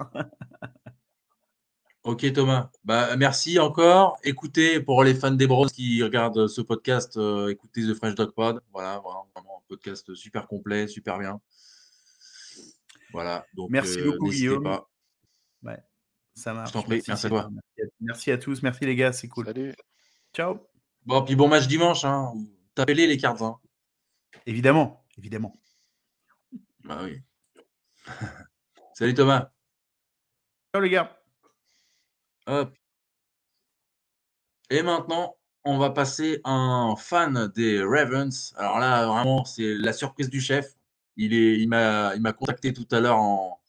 Ok Thomas, bah, merci encore. Écoutez, pour les fans des Browns qui regardent ce podcast, euh, écoutez The French Dog Pod. Voilà, vraiment un podcast super complet, super bien. Voilà, donc Merci euh, beaucoup, Guillaume. pas. Ça marche. t'en prie, merci à toi. Merci à, merci à tous, merci les gars, c'est cool. Salut. Ciao. Bon, puis bon match dimanche. Hein. Tapez-les les cartes. Hein. Évidemment, évidemment. Bah oui. Salut Thomas. Ciao les gars. Et maintenant, on va passer à un fan des Ravens. Alors là, vraiment, c'est la surprise du chef. Il m'a, contacté tout à l'heure en,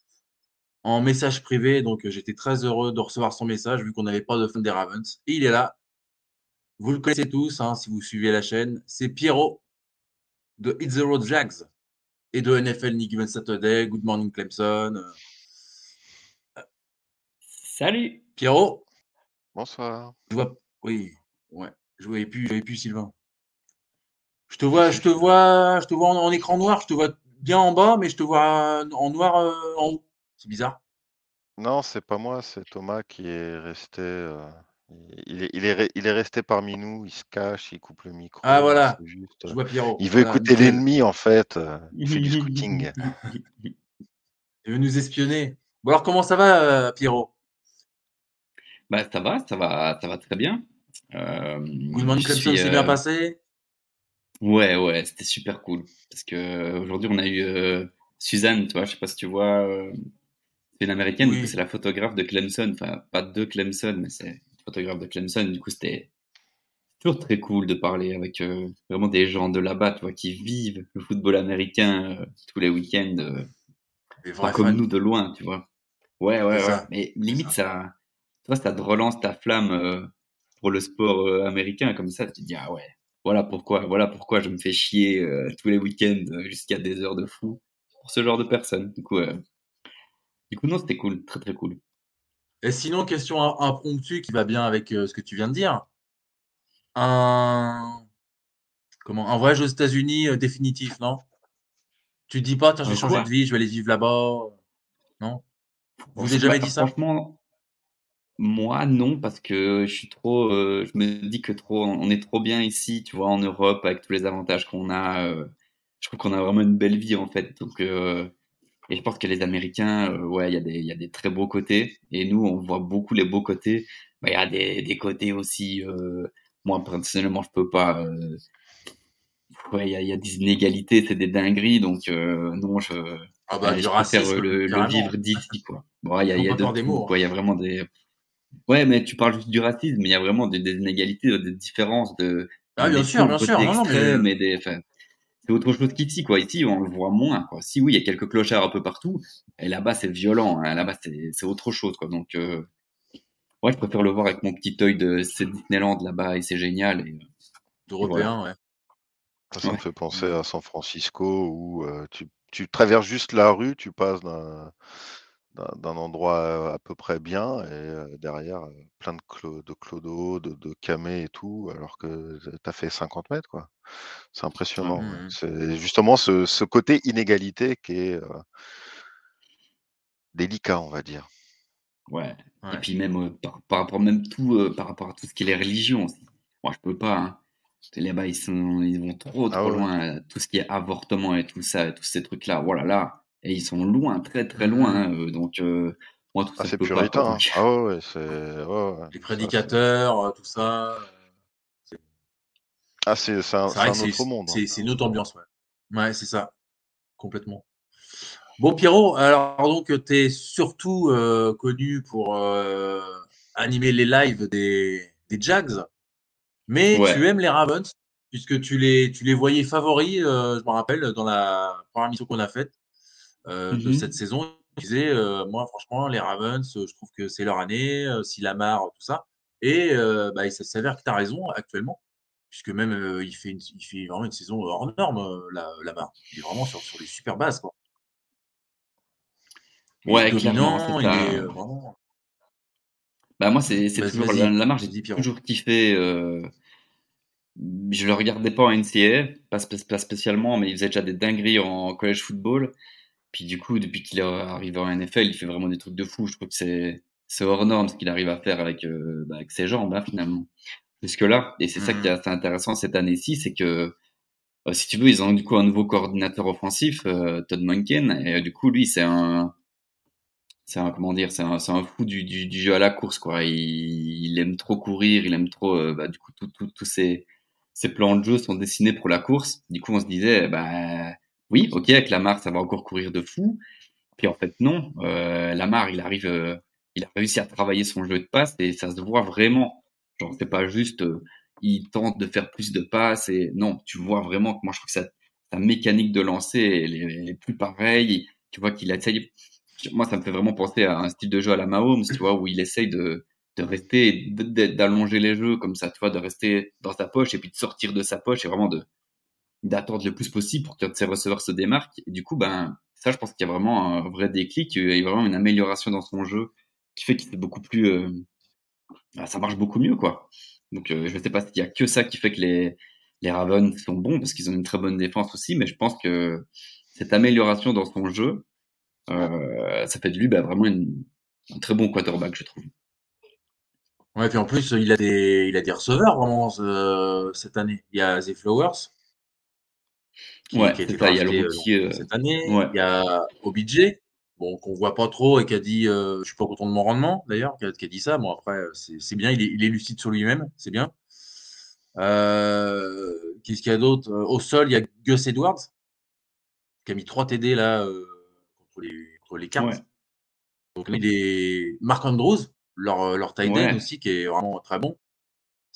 message privé, donc j'étais très heureux de recevoir son message vu qu'on n'avait pas de fan des Ravens. Et il est là. Vous le connaissez tous, hein, si vous suivez la chaîne. C'est Pierrot de Hit the Road Jags et de NFL Nick Given Saturday, Good Morning Clemson. Euh, Salut Pierrot, Bonsoir. Je vois. Oui, ouais. Je voyais plus, je voyais plus Sylvain. Je te vois, je te vois, je te vois en, en écran noir. Je te vois bien en bas, mais je te vois en noir euh, en haut. C'est bizarre. Non, c'est pas moi, c'est Thomas qui est resté. euh, il, est, il, est, il est resté parmi nous, il se cache, il coupe le micro. Ah, voilà. juste, Je euh, vois Pierrot. il veut Voilà, écouter l'ennemi en fait. euh, Il fait du scouting. Il veut nous espionner. Bon alors comment ça va, euh, Pierrot? Bah ça va, ça va, ça va très bien. Euh, Good Morning je Clemson suis, s'est bien euh, passé? Ouais, ouais, c'était super cool. Parce que euh, aujourd'hui on a eu euh, Suzanne, tu vois, je sais pas si tu vois, euh, c'est une américaine, du coup c'est la photographe de Clemson, enfin pas de Clemson, mais c'est une photographe de Clemson. Du coup c'était toujours très cool de parler avec euh, vraiment des gens de là-bas, tu vois, qui vivent le football américain euh, tous les week-ends. Pas comme fans. nous de loin, tu vois. Ouais, ouais, ouais. Mais limite, ça, vois, ça te relance ta flamme euh, pour le sport euh, américain. Comme ça, tu te dis, ah ouais, voilà pourquoi, voilà pourquoi je me fais chier euh, tous les week-ends jusqu'à des heures de fou pour ce genre de personnes. Du coup, du coup non, c'était cool, très très cool. Et sinon, question im- impromptue qui va bien avec ce que tu viens de dire. Un comment un voyage aux États-Unis définitif, non? Tu dis pas, tiens, je vais changer de vie, je vais aller vivre là-bas. Non? Vous vous avez Bah, jamais dit ça? Franchement, moi, non, parce que je suis trop, euh, je me dis que trop, on est trop bien ici, tu vois, en Europe, avec tous les avantages qu'on a. euh, je trouve qu'on a vraiment une belle vie, en fait. Donc, euh, et je pense que les Américains, euh, ouais, il y a des, il y a des très beaux côtés. Et nous, on voit beaucoup les beaux côtés. Bah, Il y a des, des côtés aussi, euh, moi, personnellement, je peux pas, euh, ouais, il y a, il y a des inégalités, c'est des dingueries. Donc, euh, non, je, Ah bah Ouais, du je préfère racisme, le, le vivre d'ici, quoi. Bon, il y a, il y a de des mots, hein. quoi. Il y a vraiment des. Ouais, mais tu parles juste du racisme, mais il y a vraiment des, des inégalités, des différences, de. Ah bien sûr, bien sûr. Non, non, mais extrêmes et des. enfin, c'est autre chose qu'ici, quoi. Ici, on le voit moins, quoi. Si oui, il y a quelques clochards un peu partout, et là-bas, c'est violent. hein. Là-bas, c'est c'est autre chose, quoi. Donc, euh... ouais, je préfère le voir avec mon petit œil de c'est Disneyland là-bas et c'est génial. Et... d'Européens, ouais. Ça, ça me fait penser à San Francisco où euh, tu, tu traverses juste la rue, tu passes d'un d'un endroit à peu près bien et derrière plein de, clo de clodos, de, de camés et tout, alors que tu as fait 50 mètres, quoi. C'est impressionnant. ouais. Mhm. C'est justement ce, ce côté inégalité qui est euh, délicat, on va dire. Ouais. Ouais. Et puis même euh, par, par rapport même tout euh, par rapport à tout ce qui est les religions. Moi je peux pas. Hein. Là-bas ils sont ils vont trop Ah trop ouais. loin. Tout ce qui est avortement et tout ça, tous ces trucs là. Voilà là. Et ils sont loin, très très loin. hein, euh, donc euh, moi tout Ah, ça c'est puritain. hein. Donc, Ah ouais, c'est. ouais. Les prédicateurs, euh, tout ça. euh, c'est- Ah, c'est c'est un, C'est c'est vrai un que c'est autre monde. hein. c'est- c'est une autre ambiance, ouais. Ouais, c'est ça. Complètement. Bon, Pierrot, alors donc, tu es surtout euh, connu pour euh, animer les lives des, des Jags, mais Ouais. tu aimes les Ravens, puisque tu les, tu les voyais favoris, euh, je me rappelle, dans la première mission qu'on a faite euh, de Mhm. cette saison. Tu disais, euh, moi, franchement, les Ravens, euh, je trouve que c'est leur année, si Lamar, tout ça. Et bah, il s'avère que tu as raison actuellement, puisque même il, fait une, il fait vraiment une saison hors norme, la, Lamar. Il est vraiment sur, sur des super bases. Quoi. Il Ouais, dominant, il est vraiment. Bah moi c'est toujours la, la marge, j'ai toujours kiffé. Euh, je le regardais pas en pas, spé- pas spécialement, mais il faisait déjà des dingueries en college football. Puis du coup, depuis qu'il est arrivé en NFL, il fait vraiment des trucs de fou. Je trouve que c'est c'est hors norme ce qu'il arrive à faire avec euh, bah, avec ses jambes hein, finalement. Jusque là, et c'est ça qui est Mhm. assez intéressant cette année-ci, c'est que euh, si tu veux, ils ont du coup un nouveau coordinateur offensif, euh, Todd Monken, et du coup lui c'est un c'est un comment dire c'est un, c'est un fou du, du, du jeu à la course quoi il, il aime trop courir il aime trop bah, du coup tous tout, tous ses, ses plans de jeu sont dessinés pour la course du coup on se disait bah oui ok avec Lamar ça va encore courir de fou. Puis en fait non. Euh, Lamar il arrive euh, il a réussi à travailler son jeu de passe et ça se voit vraiment. Genre c'est pas juste euh, il tente de faire plus de passes et non tu vois vraiment que moi je trouve que sa, mécanique de lancer elle est, plus pareille. Tu vois qu'il essaye moi, ça me fait vraiment penser à un style de jeu à la Mahomes, tu vois, où il essaye de, de rester, d'allonger les jeux comme ça, tu vois, de rester dans sa poche et puis de sortir de sa poche et vraiment de d'attendre le plus possible pour que ses receveurs se démarquent. Et du coup, ben, ça, je pense qu'il y a vraiment un vrai déclic, a vraiment une amélioration dans son jeu qui fait qu'il est beaucoup plus, euh, ah, ça marche beaucoup mieux, quoi. Donc, euh, je sais pas s'il y a que ça qui fait que les, les Ravens sont bons parce qu'ils ont une très bonne défense aussi, mais je pense que cette amélioration dans son jeu, euh, ça fait de lui bah, vraiment un très bon quarterback, je trouve. Ouais, puis en plus, il a des, il a des receveurs vraiment cette année. Il y a Zay Flowers, qui, Ouais, qui a été ça, il y a le drafté euh, euh, cette année. ouais. Il y a OBJ, bon, qu'on voit pas trop et qui a dit euh, Je suis pas content de mon rendement, d'ailleurs, qui a, qui a dit ça. Bon, après, c'est bien, il est, il est lucide sur lui-même, c'est bien. Euh, Qu'est-ce qu'il y a d'autre? Au sol, il y a Gus Edwards, qui a mis 3 TD là contre les, contre les Cards. Ouais. Donc, il est Mark Andrews, leur, leur tight end aussi, qui est vraiment très bon.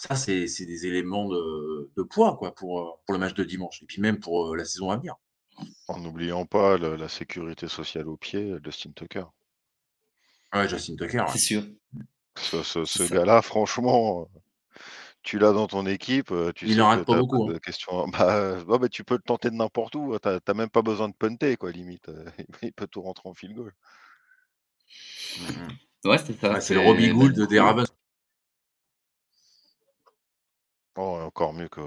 Ça, c'est des éléments de, de poids quoi, pour, euh, pour le match de dimanche. Et puis même pour euh, la saison à venir. En n'oubliant pas le- la sécurité sociale au pied, Dustin Tucker. Ouais, Justin Tucker. ouais. C'est sûr. Ce, gars-là, franchement, euh, tu l'as dans ton équipe, euh, tu Il sais en que pas beaucoup, pas hein. de questions. Bah, euh, bah, tu peux le tenter de n'importe où. T'as t'as même pas besoin de punter, quoi, limite. euh, Il peut tout rentrer en field goal. Ouais, c'est ça. C'est le Robbie Gould des Ravens. Oh, encore mieux que.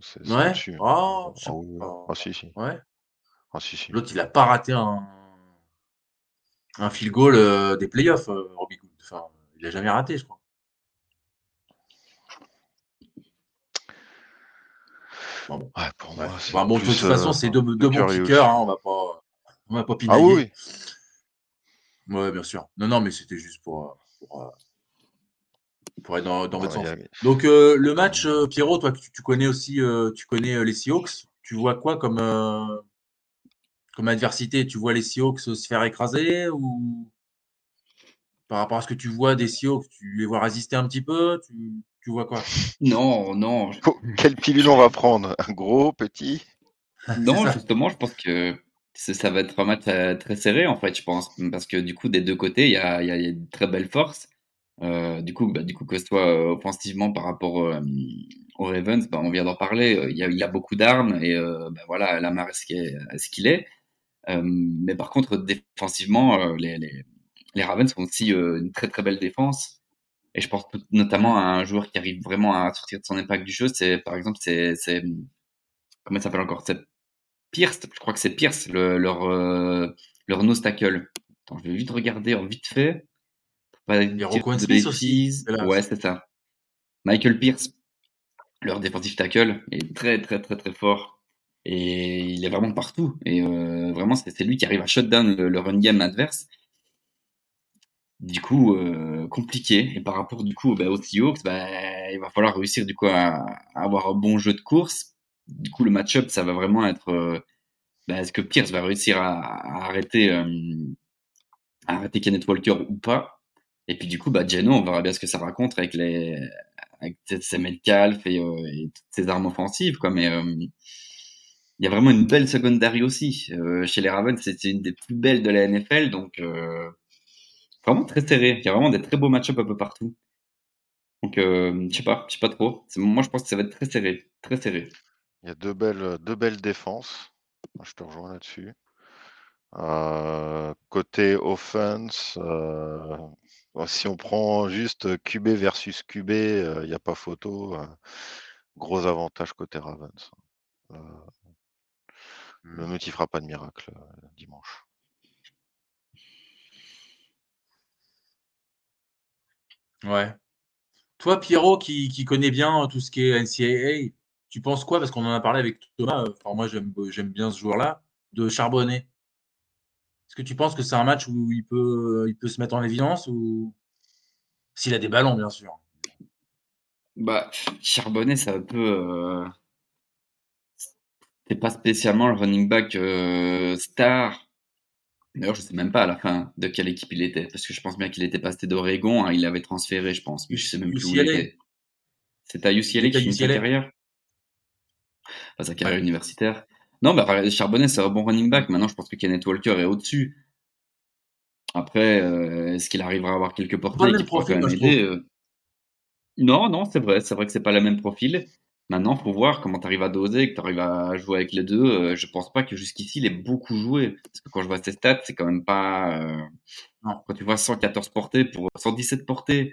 C'est c'est Ouais? Oh, je sais Ah oui, oui. pas. Ah si, si. Ouais. Ah si, si. L'autre, il a pas raté un, un field goal euh, des playoffs, euh, Robbie Gould. Enfin, il a jamais raté, je crois. Bon, bon. Ouais, pour moi, c'est Bah, bon, de plus, toute façon, euh, c'est deux, deux bons kickers. hein, on va pas, on va pas Ah pinailler. oui, oui. Ouais, bien sûr. Non, non, mais c'était juste pour, euh, pour, euh, pour être dans, dans votre sens. Donc, euh, le match, euh, Pierrot, toi, tu, tu connais aussi euh, tu connais euh, les Seahawks. Tu vois quoi comme, euh, comme adversité? Tu vois les Seahawks se faire écraser ou par rapport à ce que tu vois des Seahawks, tu les vois résister un petit peu? Tu, tu vois quoi? Non, non, Oh, Quelle pilule on va prendre? Un gros, petit? Non, justement, je pense que c'est- ça va être un match très serré, en fait, je pense, parce que du coup, des deux côtés, il y a, il y a- il y a de très belles forces. Euh, du coup, bah, du coup, que ce soit euh, offensivement par rapport euh, aux Ravens, bah, on vient d'en parler. euh, Il y a, a beaucoup d'armes et euh, bah, voilà, Lamar est ce qu'il est. est ce qu'il est. Euh, mais par contre, défensivement, les, les, les Ravens ont aussi une très très belle défense. Et je pense notamment à un joueur qui arrive vraiment à sortir de son impact du jeu. C'est par exemple, c'est comment il s'appelle encore? C'est Pierce. Je crois que c'est Pierce, le, leur leur nose tackle. Attends, je vais vite regarder en vite fait. Pour pas Il y a dire Roquan de Smith aussi. bêtises. C'est là. Ouais, c'est ça. Michael Pierce, leur défensif tackle, est très très très très fort. Et il est vraiment partout. Et euh, vraiment, c'est lui qui arrive à shut down le, le run game adverse. Du coup, euh, compliqué. Et par rapport du coup bah, aux Seahawks, bah, il va falloir réussir du coup à, à avoir un bon jeu de course. Du coup, le match-up, ça va vraiment être euh, bah, est-ce que Pierce va réussir à, à arrêter, à arrêter Kenneth Walker ou pas? Et puis du coup, bah, Geno, on verra bien ce que ça raconte avec les avec ses Metcalf et, euh, et toutes ses armes offensives. Quoi. Mais euh, il y a vraiment une belle secondary aussi. Euh, chez les Ravens, c'était une des plus belles de la NFL. Donc, vraiment très serré. Il y a vraiment des très beaux match-up un peu partout. Donc, je sais pas, je sais pas trop. Moi, je pense que ça va être très serré, très serré. Il y a deux belles, deux belles défenses. Je te rejoins là-dessus. Côté offense, si on prend juste QB versus QB, il n'y a pas photo. euh, gros avantage côté Ravens. Euh, le Hmm. ne fera pas de miracle dimanche. Ouais. Toi, Pierrot, qui, qui connaît bien tout ce qui est NCAA, tu penses quoi? Parce qu'on en a parlé avec Thomas. Enfin, moi, j'aime j'aime bien ce joueur-là, de Charbonnet. Est-ce que tu penses que c'est un match où il peut, il peut se mettre en évidence ou s'il a des ballons, bien sûr? Bah, Charbonnet, c'est un peu. Euh... C'est pas spécialement le running back euh, star. D'ailleurs, je sais même pas à la fin de quelle équipe il était, parce que je pense bien qu'il était passé d'Oregon, hein, il avait transféré, je pense, mais je sais même plus où il était. C'est à UCLA qui finit sa carrière? Enfin, sa carrière Ouais. universitaire. Non, bah, Charbonnet, c'est un bon running back. Maintenant, je pense que Kenneth Walker est au-dessus. Après, euh, est-ce qu'il arrivera à avoir quelques portées qui pourraient quand même aider euh, Non, non, c'est vrai. C'est vrai que c'est pas le même profil. Maintenant, faut voir comment tu arrives à doser, que tu arrives à jouer avec les deux. Euh, je pense pas que jusqu'ici, il ait beaucoup joué. Parce que quand je vois ses stats, c'est quand même pas... Non. Quand tu vois 114 portées pour 117 portées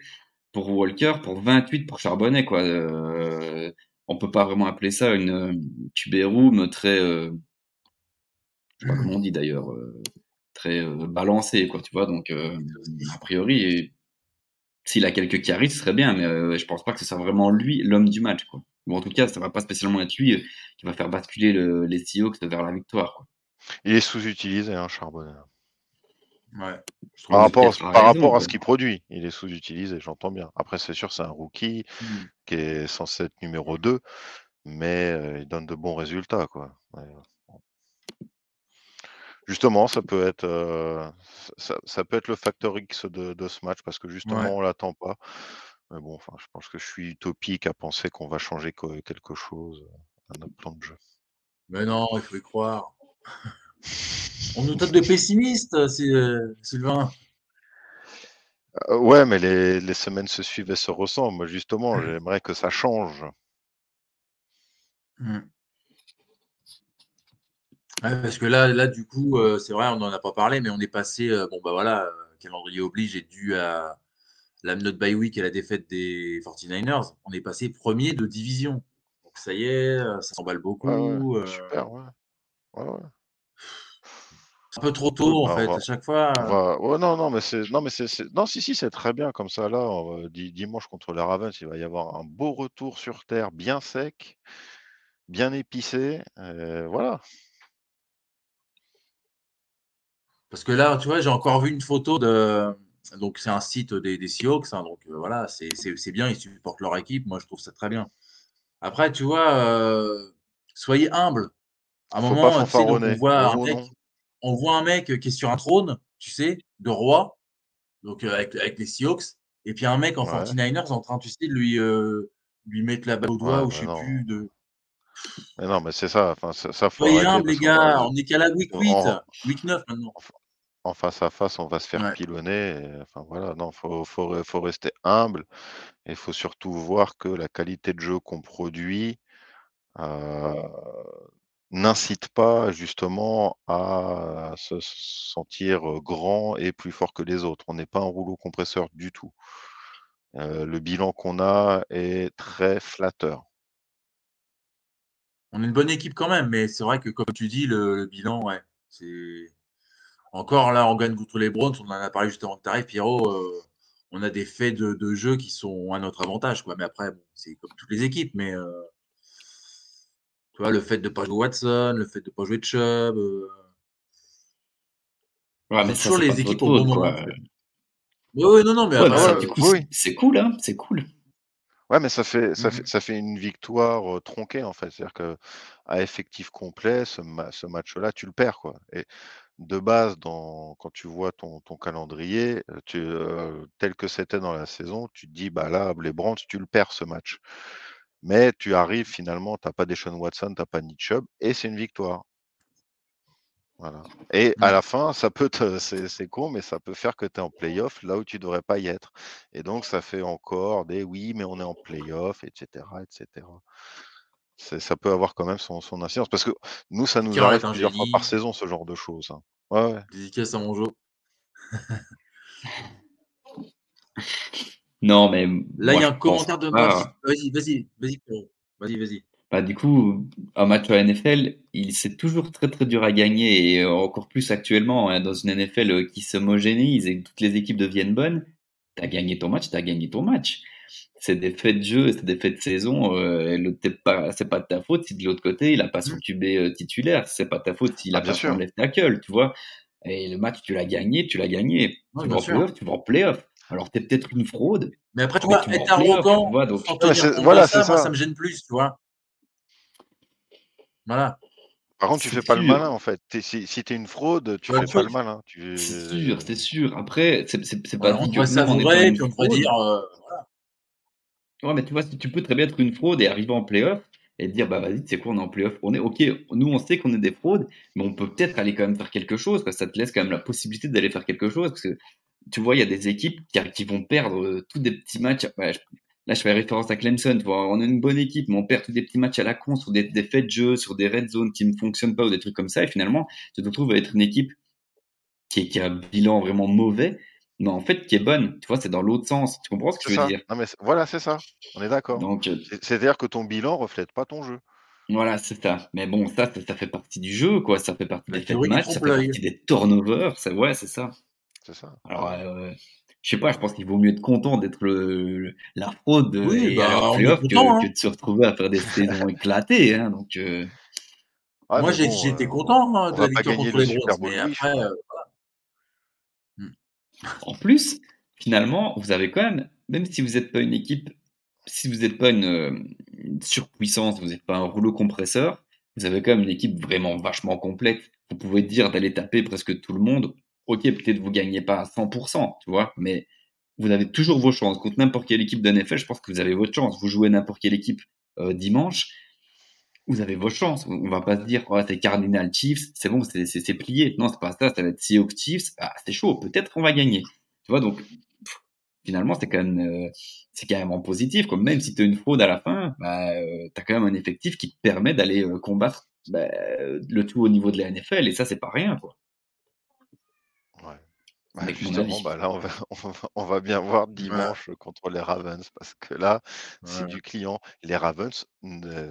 pour Walker, pour 28 pour Charbonnet, quoi. On peut pas vraiment appeler ça une euh, room très... euh, je sais pas comment on dit d'ailleurs, euh, très euh, balancé, quoi, tu vois. Donc, a priori, s'il a quelques carries, ce serait bien, mais je pense pas que ce soit vraiment lui l'homme du match, quoi. Ou en tout cas, ça va pas spécialement être lui qui va faire basculer le, les Seahawks vers la victoire. Il est sous-utilisé, hein, Charbonnet. Ouais. Par rapport, à- par rapport ce qu'il produit, il est sous-utilisé, j'entends bien. Après, c'est sûr, c'est un rookie Hmm. qui est censé être numéro 2, mais euh, il donne de bons résultats, quoi. Ouais. Justement, ça peut être, euh, ça, ça peut être le facteur X de, de ce match parce que justement, Ouais. on l'attend pas. Mais bon, enfin, je pense que je suis utopique à penser qu'on va changer quelque chose à notre plan de jeu. Mais non, il faut y croire. On nous tape de pessimistes, euh, Sylvain. Euh, ouais, mais les, les semaines se suivent et se ressemblent. Moi, justement, j'aimerais que ça change. Ouais, parce que là, là, du coup, euh, c'est vrai, on n'en a pas parlé, mais on est passé, euh, bon, bah voilà, calendrier oblige et dû à la note bye week et la défaite des 49ers, on est passé premier de division. Donc ça y est, ça s'emballe Ouais, ouais, beaucoup. super, ouais. Un peu trop tôt, en bah, fait, va, à chaque fois. on euh, va... Ouais, non, non, mais c'est, non, mais c'est, non, si, si, c'est très bien comme ça. Là, on di- dimanche contre les Ravens, il va y avoir un beau retour sur terre, bien sec, bien épicé. euh, voilà. Parce que là, tu vois, j'ai encore vu une photo de. Donc, c'est un site des, des Seahawks. hein, donc, euh, voilà, c'est c'est- c'est bien. Ils supportent leur équipe. Moi, je trouve ça très bien. Après, tu vois, euh, soyez humble. À un Faut pas moment, donc on fanfaronner. voit un mec, non. On voit un mec qui est sur un trône, tu sais, de roi, donc euh, avec, avec les Seahawks, et puis un mec en Ouais, 49ers en train, tu sais, de lui, euh, lui mettre la balle au doigt ouais, ou je sais non. plus. De... Mais non, mais c'est ça. Enfin, ça, faut Soyez humble, les gars. On est qu'à la week 8, en, week 9 maintenant. en face à face, on va se faire Ouais. pilonner. et, enfin, voilà. Non, faut, faut, faut rester humble. Et il faut surtout voir que la qualité de jeu qu'on produit euh, n'incite pas justement à se sentir grand et plus fort que les autres. On n'est pas un rouleau compresseur du tout. Le bilan qu'on a est très flatteur. On est une bonne équipe quand même, mais c'est vrai que, comme tu dis, le, bilan, ouais, c'est. Encore là, on gagne contre les Browns, on en a parlé juste avant que tu arrives, Pierrot. on a des faits de, jeu qui sont à notre avantage, quoi. Mais après, c'est comme toutes les équipes, mais tu vois, le fait de ne pas jouer Watson, le fait de ne pas jouer Chubb, euh, Ouais, mais pas les équipes au bon moment. fait. Oui, oui, non, non, mais Ouais, bah, ouais, c'est cool, hein, c'est cool. Ouais, mais ça fait, ça fait, mhm. ça fait une victoire euh, tronquée en fait. C'est-à-dire que à effectif complet, ce, ma- ce match-là, tu le perds quoi. Et de base, dans, quand tu vois ton, ton calendrier, euh, tu, euh, tel que c'était dans la saison, tu te dis bah là, les Browns, tu le perds ce match. Mais tu arrives finalement, t'as pas Deshaun Watson, t'as pas Nick et c'est une victoire. Voilà. Et à Mm. la fin, ça peut te, c'est, con, mais ça peut faire que tu es en playoff là où tu devrais pas y être. Et donc, ça fait encore des oui, mais on est en playoff, etc., etc. Ça peut avoir quand même son, son incidence. Parce que nous, ça nous arrive plusieurs fois par saison, ce genre de choses. hein. Ouais, ouais. Dédicace à mon jeu. Non, mais Là, il y a un commentaire de pas. Marty. Vas-y, vas-y, vas-y. Vas-y, vas-y. Bah, du coup, un match à NFL, il c'est toujours très très dur à gagner et encore plus actuellement hein, dans une NFL euh, qui s'homogénéise et que toutes les équipes deviennent bonnes. T'as gagné ton match, t'as gagné ton match. C'est des faits de jeu, c'est des faits de saison. Euh, pas, c'est pas de ta faute si de l'autre côté il a pas son Mm. QB euh, titulaire. C'est pas ta faute s'il Ah, a bien pas son left tackle, tu vois. Et le match, tu l'as gagné, tu l'as gagné. Ouais, Tu vas en playoff, tu vas en playoff. Alors t'es peut-être une fraude, Mais après, tu vois, tu être arrogant vois. Donc sans tenir compte de voilà, ça, c'est moi, ça ça. me gêne plus, tu vois. Voilà. Par contre, tu c'est fais pas le malin, en fait. T'es- si si tu es une fraude, tu Ouais, fais pas le malin. Tu... C'est sûr, c'est sûr. Après, c'est c'est- c'est ouais, pas dit que une puis on fraude, dire. euh, Ouais, mais tu vois, si tu peux très bien être une fraude et arriver en playoff et dire, bah vas-y, tu sais quoi, on est en playoff. On est, ok, nous on sait qu'on est des fraudes, mais on peut peut-être aller quand même faire quelque chose, parce que ça te laisse quand même la possibilité d'aller faire quelque chose. Parce que tu vois, il y a des équipes qui, qui vont perdre euh, tous des petits matchs. Ouais, je- là, je fais référence à Clemson, tu vois, on a une bonne équipe, mais on perd tous des petits matchs à la con sur des, des faits de jeu, sur des red zones qui ne fonctionnent pas ou des trucs comme ça. Et finalement, tu te retrouves à être une équipe qui, a un bilan vraiment mauvais, mais en fait qui est bonne. Tu vois, c'est dans l'autre sens. Tu comprends ce que je veux ça. dire? Non, mais voilà, c'est ça. On est d'accord. Donc, euh, C'est- C'est-à-dire que ton bilan reflète pas ton jeu. Voilà, c'est ça. Mais bon, ça, ça, ça fait partie du jeu, quoi. Ça fait partie des faits de match, ça fait partie des turnovers. C'est ouais, c'est ça. C'est ça. Alors, euh, je sais pas, je pense qu'il vaut mieux être content d'être le, le- la fraude Oui, et bah, content, hein. que de se retrouver à faire des saisons éclatées. Hein, donc, euh, Ouais, Moi, bon, j'étais euh, content hein, de la victoire contre le les Browns, mais après, euh, en plus, finalement, vous avez quand même, même si vous n'êtes pas une équipe, si vous n'êtes pas une, une surpuissance, vous n'êtes pas un rouleau compresseur, vous avez quand même une équipe vraiment vachement complète. Vous pouvez dire d'aller taper presque tout le monde. Ok, peut-être vous gagnez pas à 100%, tu vois, mais vous avez toujours vos chances. Contre n'importe quelle équipe d'NFL, je pense que vous avez votre chance. Vous jouez n'importe quelle équipe euh, dimanche, vous avez vos chances. On va pas se dire, oh, c'est Cardinal Chiefs, c'est bon, c'est plié. Non, c'est pas ça, ça va être Seahawks Chiefs. Ah, c'est chaud, peut-être qu'on va gagner. Tu vois, donc, finalement, c'est quand même, euh, c'est en positif. Comme même si tu as une fraude à la fin, bah, euh, tu as quand même un effectif qui te permet d'aller euh, combattre bah, le tout au niveau de la NFL. Et ça, c'est pas rien, quoi. Bah, justement, bah là, on va, on va, on va bien voir dimanche contre les Ravens parce que là, c'est du client. Les Ravens,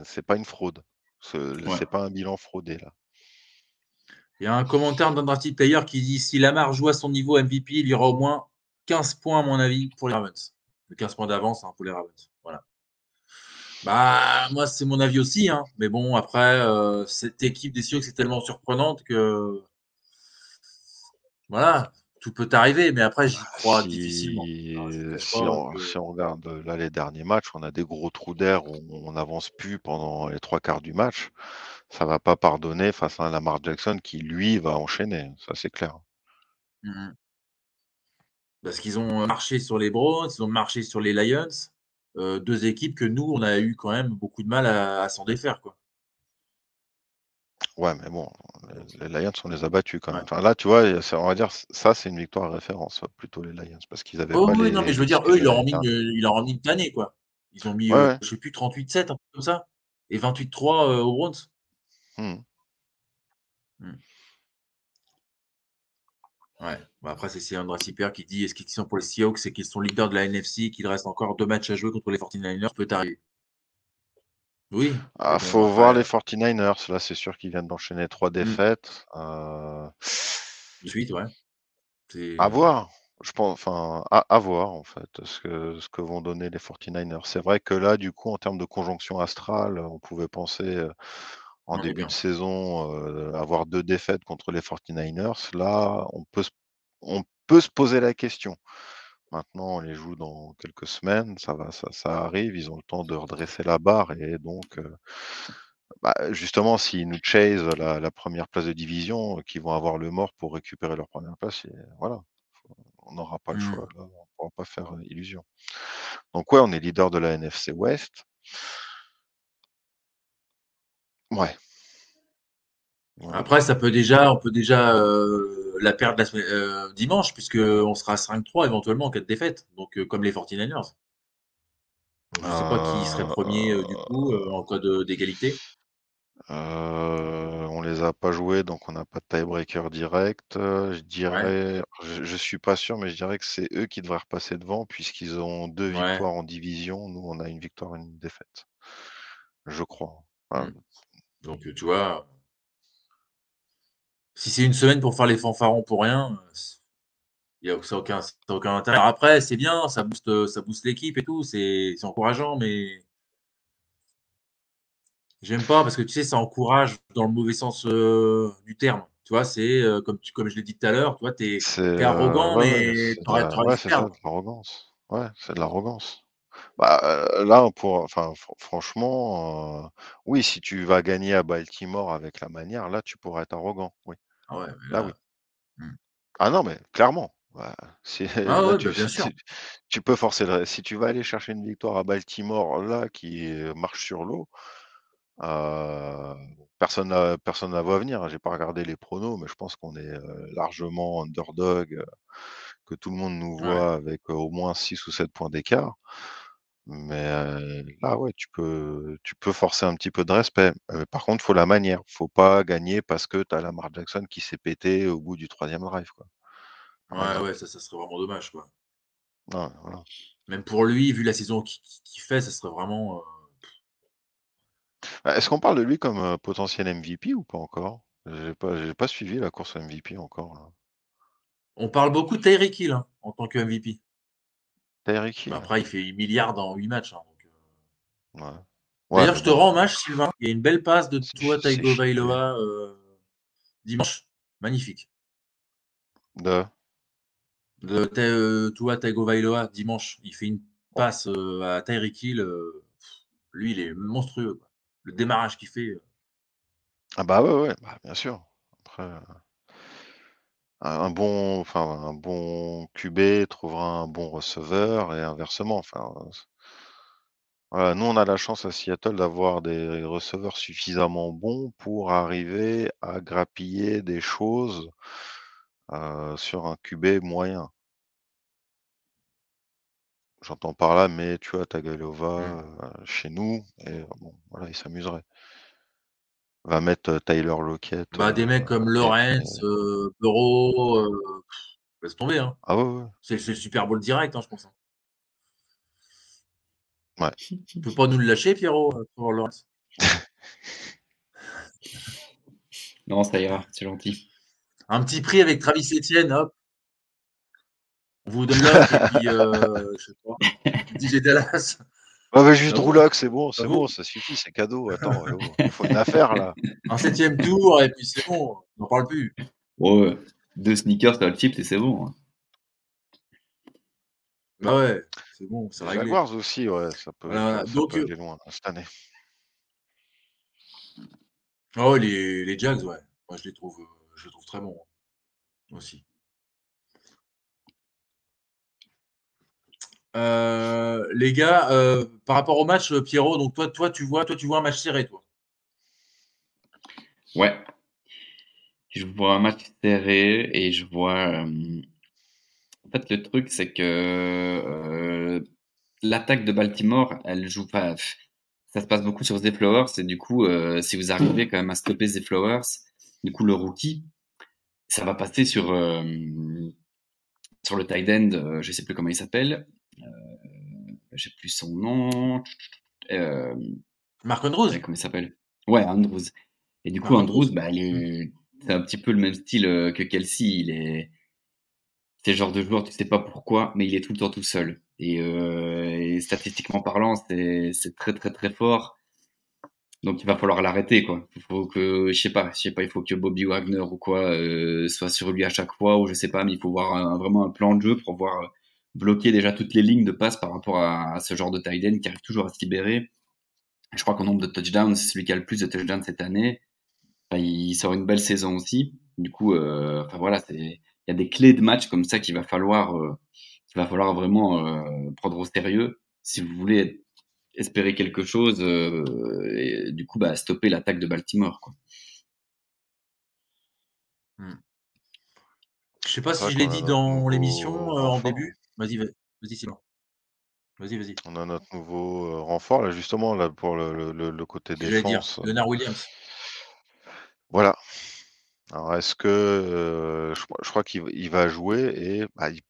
c'est pas une fraude. Ce- Ouais. C'est pas un bilan fraudé là. il y a un commentaire d'un drafty player qui dit si Lamar joue à son niveau MVP, il y aura au moins 15 points, à mon avis, pour les Ravens. Le 15 points d'avance hein, pour les Ravens. Voilà. Bah, moi, c'est mon avis aussi. Hein. Mais bon, après, euh, cette équipe des Seahawks est tellement surprenante que. Voilà, tout peut arriver. Mais après, j'y crois difficilement. Si, te cache si on, que- si on regarde là les derniers matchs, on a des gros trous d'air où on n'avance plus pendant les trois quarts du match. Ça va pas pardonner face à un Lamar Jackson qui lui va enchaîner. Ça c'est clair. Mhm. Parce qu'ils ont euh, marché sur les Browns, ils ont marché sur les Lions. Euh, deux équipes que nous, on a eu quand même beaucoup de mal à, à s'en défaire. Quoi. Ouais, mais bon, les, les Lions, on les a battus quand même. Ouais. Enfin, là, tu vois, on va dire, ça, c'est une victoire référence, plutôt les Lions, parce qu'ils avaient Oh pas oui, les. non, mais je veux dire, eux, ils leur ont mis, une- tannée, quoi. Ils ont mis, Ouais, euh, ouais. je sais plus, 38-7, un truc comme ça. Et 28-3 euh, aux Browns. Hmm. Ouais. Bon, après, c'est Cyril Draciper qui dit est-ce qu'ils sont pour les Seahawks c'est qu'ils sont leaders de la NFC, qu'il reste encore deux matchs à jouer contre les 49ers, peut arriver. Oui. Ah, faut voir les 49ers. Là, c'est sûr qu'ils viennent d'enchaîner trois défaites. Euh, De suite, ouais. À voir. Je pense, enfin, à, à voir en fait, ce que, ce que vont donner les 49ers. C'est vrai que là, du coup, en termes de conjonction astrale, on pouvait penser euh, en On début de saison euh, avoir deux défaites contre les 49ers. Là, on peut, se- on peut se poser la question. Maintenant, on les joue dans quelques semaines, ça va, ça, ça arrive, ils ont le temps de redresser la barre et donc, euh, bah, justement, s'ils nous chase la, la première place de division, qu'ils vont avoir le mort pour récupérer leur première place, et voilà, Faut- on n'aura pas le Hmm. choix, là, on ne pourra pas faire euh, illusion. Donc ouais, on est leader de la NFC West. Ouais. Après, ça peut déjà, on peut déjà euh, la perdre la euh, dimanche, puisque on sera à 5-3 éventuellement en cas de défaite. Donc, euh, comme les 49ers. Donc, je sais pas qui serait premier du coup en cas d'égalité. On les a pas joués, donc on n'a pas de tiebreaker direct. Je dirais, je, je suis pas sûr, mais je dirais que c'est eux qui devraient repasser devant puisqu'ils ont deux Ouais. victoires en division. Nous, on a une victoire et une défaite. Je crois. Enfin, Mm. Donc, tu vois, si c'est une semaine pour faire les fanfarons pour rien, euh, il y a ça a aucun, ça a aucun intérêt. Après, c'est bien, ça booste, ça booste l'équipe et tout, c'est encourageant, mais j'aime pas parce que tu sais, ça encourage dans le mauvais sens euh, du terme. Tu vois, c'est euh, comme, tu- comme je l'ai dit tout à l'heure, tu vois, t'es es euh, arrogant, mais ça, perdre. de l'arrogance. Ouais, c'est de l'arrogance. Bah, euh, là, pour, enfin, fr- franchement, euh, oui, si tu vas gagner à Baltimore avec la manière, là, tu pourrais être arrogant. Oui, Ah ouais, mais là, là, oui. hmm. Ah non, mais clairement. Bah, si, Ah là, ouais, tu, bah, bien sûr. tu, tu peux forcer le. Si tu vas aller chercher une victoire à Baltimore, là, qui euh, marche sur l'eau, euh, personne n'a personne la voit venir. hein. J'ai pas regardé les pronos, mais je pense qu'on est euh, largement underdog, euh, que tout le monde nous Ouais. voit avec euh, au moins 6 ou 7 points d'écart. Mais euh, là, ouais, tu peux, tu peux forcer un petit peu de respect. Euh, par contre, faut la manière. Faut pas gagner parce que tu as Lamar Jackson qui s'est pété au bout du troisième drive, quoi. Ouais, ouais, ça, ça serait vraiment dommage, quoi. Ouais, voilà. Même pour lui, vu la saison qu'il fait, ça serait vraiment. euh, Euh, Est-ce qu'on parle de lui comme potentiel MVP ou pas encore? J'ai pas, pas suivi la course MVP encore là. On parle beaucoup de Tyreek Hill hein, en tant que MVP. Tyreek Mais Hill. après, il fait 8 milliards dans 8 matchs. hein, donc, euh. Ouais. Ouais, D'ailleurs, je te rends hommage, Sylvain. Il y a une belle passe de chier. Tagovailoa euh, dimanche. Magnifique. De? De euh, Tua Tagovailoa dimanche. Il fait une passe euh, à Tyreek Hill. euh, lui, il est monstrueux. quoi. Le démarrage qu'il fait. euh, Ah bah ouais, ouais, bah, bien sûr. Après, un bon, enfin, un bon QB trouvera un bon receveur et inversement. Enfin, voilà, nous on a la chance à Seattle d'avoir des receveurs suffisamment bons pour arriver à grappiller des choses euh, sur un QB moyen. J'entends par là, mais tu vois, hmm. Tagovailoa euh, chez nous, et euh, bon, voilà, il s'amuserait. Va mettre euh, Tyler Lockett. Bah, des euh, mecs comme et- Lawrence, euh, euh, laisse tomber. Hein. Ah ouais, ouais. C'est le Super Bowl direct, hein, je pense. hein. Ouais. Tu peux pas nous le lâcher, Pierrot, pour Lawrence? Non, ça ira, c'est gentil. Un petit prix avec Travis Etienne, hop. On vous donne l'offre et puis, euh, je sais pas, DJ Dallas. Ouais, mais juste Ça vaut, Drouloc, c'est bon, ça c'est bon, ça suffit, c'est cadeau. Attends, oh, il faut une affaire là. Un septième tour et puis c'est bon, on n'en parle plus. Ouais, deux sneakers par le chip et c'est bon. hein. Bah ouais, c'est bon, c'est Les réglé. Jaguars aussi, ouais, ça peut, Voilà, ça Donc, peut euh, aller loin cette année. oh, les, les Jags, ouais. Moi, je les trouve, euh, je les trouve très bons hein, aussi. Euh, les gars, euh, par rapport au match, euh, Pierrot, donc toi, toi, tu vois, toi, tu vois un match serré, toi. Ouais. Je vois un match serré et je vois. En fait, le truc, c'est que l'attaque de Baltimore, elle joue Ça se passe beaucoup sur Zay Flowers et du coup, si vous arrivez quand même à stopper Zay Flowers, du coup, le rookie, ça va passer sur sur le tight end. euh, je sais plus comment il s'appelle. Euh, j'ai plus son nom. Euh, Marc Andrews ouais, comment il s'appelle? Ouais, Andrews. Et du coup, Andrews. Bah, est- c'est un petit peu le même style euh, que Kelsey. Il est, c'est le genre de joueur, tu sais pas pourquoi, mais il est tout le temps tout seul. Et, euh, et statistiquement parlant, c'est, c'est très très très fort. Donc il va falloir l'arrêter, quoi. Il faut que, je sais pas, je sais pas, il faut que Bobby Wagner ou quoi euh, soit sur lui à chaque fois, ou je sais pas, mais il faut voir un- vraiment un plan de jeu pour voir bloquer déjà toutes les lignes de passe par rapport à, à ce genre de tight end qui arrive toujours à se libérer. Je crois qu'en nombre de touchdowns, c'est celui qui a le plus de touchdowns cette année. Enfin, il sort une belle saison aussi. Du coup, euh, enfin voilà, il y a des clés de match comme ça qu'il va falloir euh, qu'il va falloir vraiment euh, prendre au sérieux si vous voulez espérer quelque chose. euh, et du coup, bah, stopper l'attaque de Baltimore. Quoi. Je sais pas si je l'ai dit dans l'émission euh, en début. Vas-y, vas- vas-y, Simon. Vas-y, vas-y. On a notre nouveau euh, renfort, là, justement, là, pour le, le- le- le côté dire, défense. Leonard Williams. Voilà. Alors, est-ce que euh, je, crois- je crois qu'il va- il va jouer et bah, il-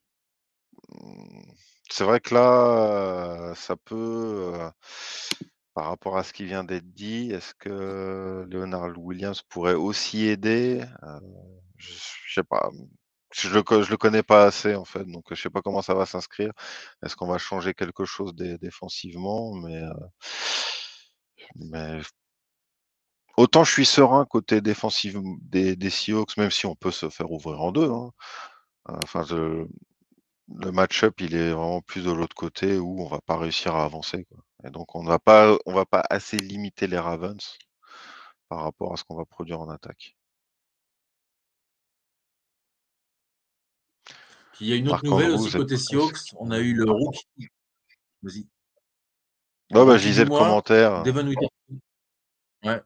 c'est vrai que là, euh, ça peut, euh, par rapport à ce qui vient d'être dit, est-ce que Leonard Williams pourrait aussi aider? Euh, je, je sais pas. Je le, je le connais pas assez en fait, donc je sais pas comment ça va s'inscrire. Est-ce qu'on va changer quelque chose dé- défensivement? Mais, euh, mais autant je suis serein côté défensif des, des Seahawks, même si on peut se faire ouvrir en deux. hein. Euh, Enfin, le match-up, il est vraiment plus de l'autre côté où on va pas réussir à avancer. Et donc, on ne va pas, on va pas assez limiter les Ravens par rapport à ce qu'on va produire en attaque. Puis il y a une Par autre nouvelle contre, aussi côté Seahawks. On a eu le rookie. Vas-y. Ouais, bah, je lisais le commentaire. Devon. Ouais.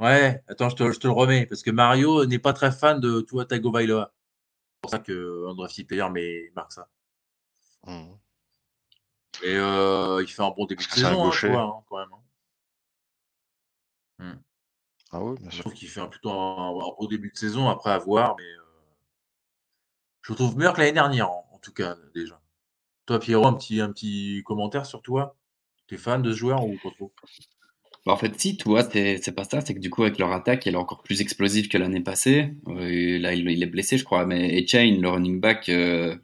Ouais, attends, je te, je te le remets, parce que Mario n'est pas très fan de Tua Tagovailoa. C'est pour ça que Undrafted Player mais marque ça. Mhm. Et euh, il fait un bon début de saison, hein, hein, quand même. hein. Ah oui, bien Je sûr. trouve qu'il fait un, plutôt un, un beau début de saison après avoir, mais euh, je trouve meilleur que l'année dernière, en, en tout cas, déjà. Toi, Pierrot, un petit, un petit commentaire sur toi? T'es fan de ce joueur ou pas trop? Bah, en fait, si, tu vois, c'est pas ça. C'est que du coup, avec leur attaque, elle est encore plus explosive que l'année passée. Euh, là, il, il est blessé, je crois. Mais et Chain, le running back euh,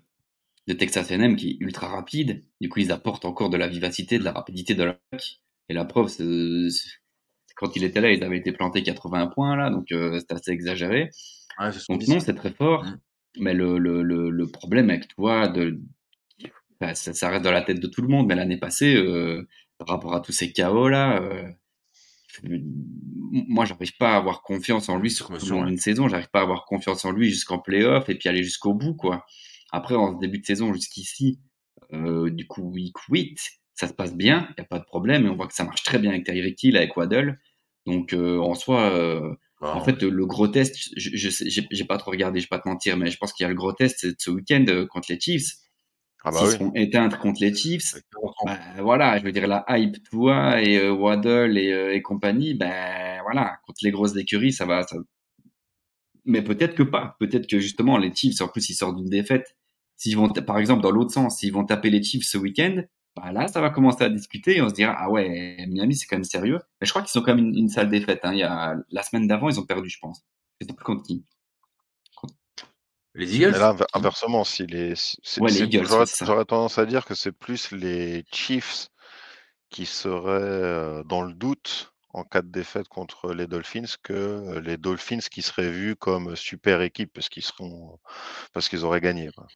de Texas A&M, qui est ultra rapide. Du coup, ils apportent encore de la vivacité, de la rapidité de l'attaque. Et la preuve, c'est quand il était là, ils avaient été plantés 81 points là, donc euh, c'est assez exagéré. Ouais, Donc non, c'est très fort. Mm. Mais le, le, le, le problème avec toi, de, enfin, ça, ça reste dans la tête de tout le monde. Mais l'année passée, euh, par rapport à tous ces chaos là, euh, moi, j'arrive pas à avoir confiance en lui sur tout ouais. d'une saison. J'arrive pas à avoir confiance en lui jusqu'en playoff et puis aller jusqu'au bout, quoi. Après, en début de saison jusqu'ici, euh, du coup, week 8, ça se passe bien, il y a pas de problème. Et on voit que ça marche très bien avec Tyreek Hill, avec Waddle. Donc, euh, en soi, euh, En fait, le gros test, je, je sais- j'ai pas trop regardé, je vais pas te mentir, mais je pense qu'il y a le gros test ce week-end euh, contre les Chiefs. Ah bah S'ils oui. seront éteints contre les Chiefs, ouais. bah, voilà, je veux dire la hype, toi et euh, Waddle et, euh, et compagnie, ben voilà, contre les grosses écuries, ça va. Ça... Mais peut-être que pas. Peut-être que justement les Chiefs, en plus, ils sortent d'une défaite. S'ils vont, par exemple, dans l'autre sens, s'ils vont taper les Chiefs ce week-end, bah là, ça va commencer à discuter et on se dira ah ouais, Miami, c'est quand même sérieux. Mais je crois qu'ils ont quand même une, une sale défaite. Hein. Il y a la semaine d'avant, ils ont perdu, je pense. Je sais plus contre qui. Les Eagles? Mais là, inver- inversement, si les, si- c'est- Ouais, les c'est- Eagles, j'aurais tendance à dire que c'est plus les Chiefs qui seraient euh, dans le doute en cas de défaite contre les Dolphins que euh, les Dolphins qui seraient vus comme super équipe parce qu'ils seront parce qu'ils auraient gagné. quoi.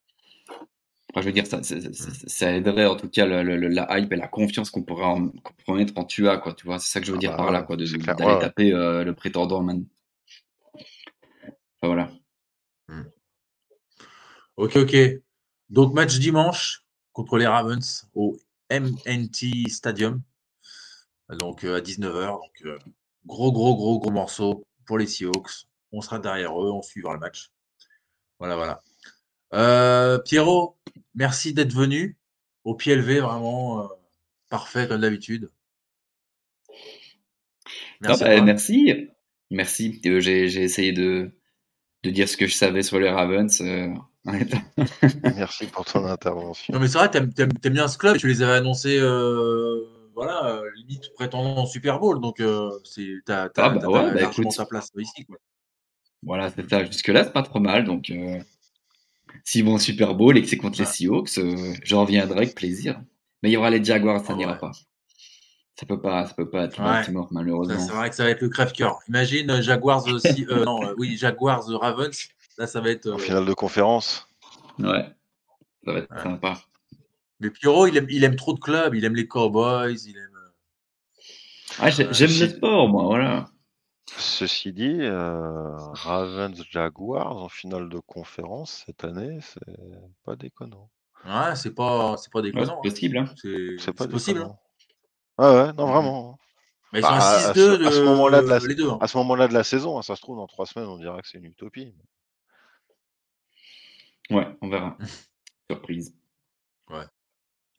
Enfin, je veux dire, ça, ça, ça- ça aiderait en tout cas le- le- le- la hype et la confiance qu'on pourrait, en- pourrait mettre en Tua, quoi. Tu vois, c'est ça que je veux Ah dire bah par là, quoi, d'aller ouais, taper euh, le prétendant, man. Enfin, voilà. Ok, ok. Donc, match dimanche contre les Ravens au MNT Stadium. Donc, euh, à 19h. Donc, euh, gros, gros, gros, gros morceau pour les Seahawks. On sera derrière eux, on suivra le match. Voilà, voilà. Euh, Pierrot, merci d'être venu. Au pied levé, vraiment euh, parfait comme d'habitude. Merci. Ah, bah, merci. Merci. Euh, j'ai, j'ai essayé de, de dire ce que je savais sur les Ravens. euh, Merci pour ton intervention. Non, mais c'est vrai, t'aimes, t'aimes- t'aimes bien ce club. Tu les avais annoncés, euh, voilà, limite prétendant au Super Bowl. Donc, euh, c'est, t'as, t'as, Ah, bah t'as ouais, bah, largement écoute. ta place ici. Quoi. voilà, c'est ça. Jusque-là, c'est pas trop mal. Donc, euh, s'ils vont au Super Bowl et que c'est contre les. Seahawks, euh, je reviendrai avec plaisir. Mais il y aura les Jaguars, ça Ah n'ira ouais. pas. Ça peut pas, ça peut pas être Ouais. Malheureusement. c'est vrai que ça va être le crève-cœur. Imagine euh, Jaguars aussi. euh, non, euh, oui, Jaguars Ravens. Là, ça va être. En finale de conférence. Ouais. Ça va être Ouais. sympa. Mais Pierrot, il aime, il aime trop de clubs. Il aime les Cowboys. Il aime. Ah, j'ai- Euh, j'aime le sport, moi, voilà. Ceci dit, euh, Ravens Jaguars en finale de conférence cette année, c'est pas déconnant. Ouais, c'est pas, c'est pas Ouais, déconnant. c'est possible. Hein. C'est C'est pas c'est possible. hein. déconnant. Ah ouais, non Mhm. vraiment. Mais ils sont Bah, à à 6-2 ce- à ce moment-là de la- de- les deux. hein. À ce moment-là de la saison, hein, ça se trouve dans trois semaines, on dirait que c'est une utopie. Ouais, on verra. Surprise.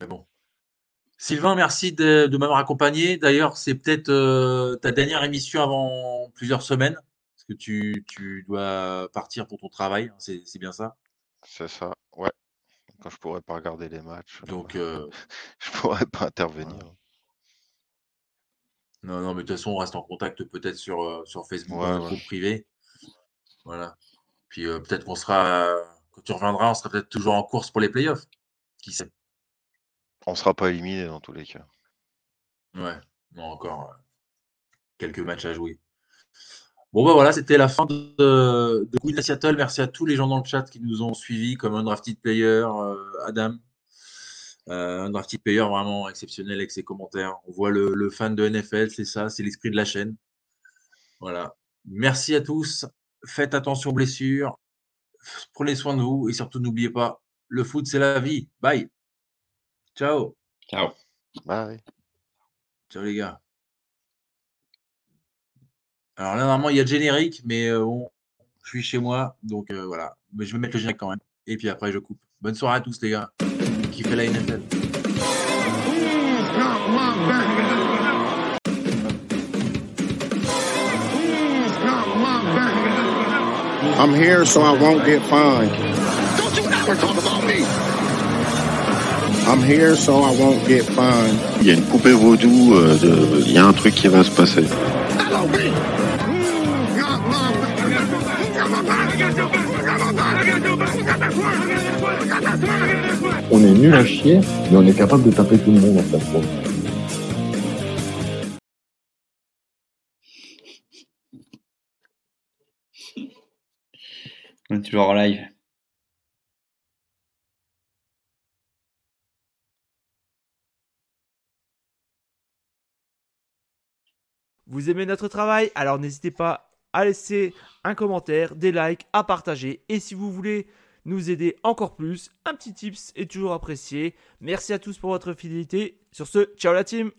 Mais bon. Sylvain, merci de, de m'avoir accompagné. D'ailleurs, c'est peut-être euh, ta dernière émission avant plusieurs semaines, parce que tu, tu dois partir pour ton travail. hein, C'est c'est bien ça? C'est ça, ouais. Quand je pourrais pas regarder les matchs, Donc, euh, je pourrais pas intervenir. non, non, mais de toute façon, on reste en contact peut-être sur, euh, sur Facebook, Ouais, dans notre ouais. groupe privé. Voilà. Puis euh, peut-être qu'on sera, euh, quand tu reviendras, on sera peut-être toujours en course pour les playoffs. Qui sait? On sera pas éliminé dans tous les cas. Ouais, encore euh, quelques matchs à jouer. Bon, bah voilà, c'était la fin de, de Queen Seattle. Merci à tous les gens dans le chat qui nous ont suivis, comme Undrafted Player, euh, Adam. Euh, Undrafted Player vraiment exceptionnel avec ses commentaires. On voit le, le fan de NFL, c'est ça, c'est l'esprit de la chaîne. Voilà. Merci à tous. Faites attention aux blessures. Prenez soin de vous et surtout n'oubliez pas, le foot, c'est la vie. Bye. Ciao. Ciao. Bye. Ciao les gars. Alors là, normalement, il y a le générique, mais euh, bon, je suis chez moi, donc euh, voilà. Mais je vais mettre le générique quand même. Et puis après, je coupe. Bonne soirée à tous les gars. Kiffez la NFL. I'm here so I won't get fined. Don't you ever talk about. I'm here so I won't get fined. Il y a une poupée vaudou, euh, de- il y a un truc qui va se passer. On est nul à chier, mais on est capable de taper tout le monde en fait. On est toujours en live. Vous aimez notre travail? Alors n'hésitez pas à laisser un commentaire, des likes, à partager. Et si vous voulez nous aider encore plus, un petit tips est toujours apprécié. Merci à tous pour votre fidélité. Sur ce, ciao la team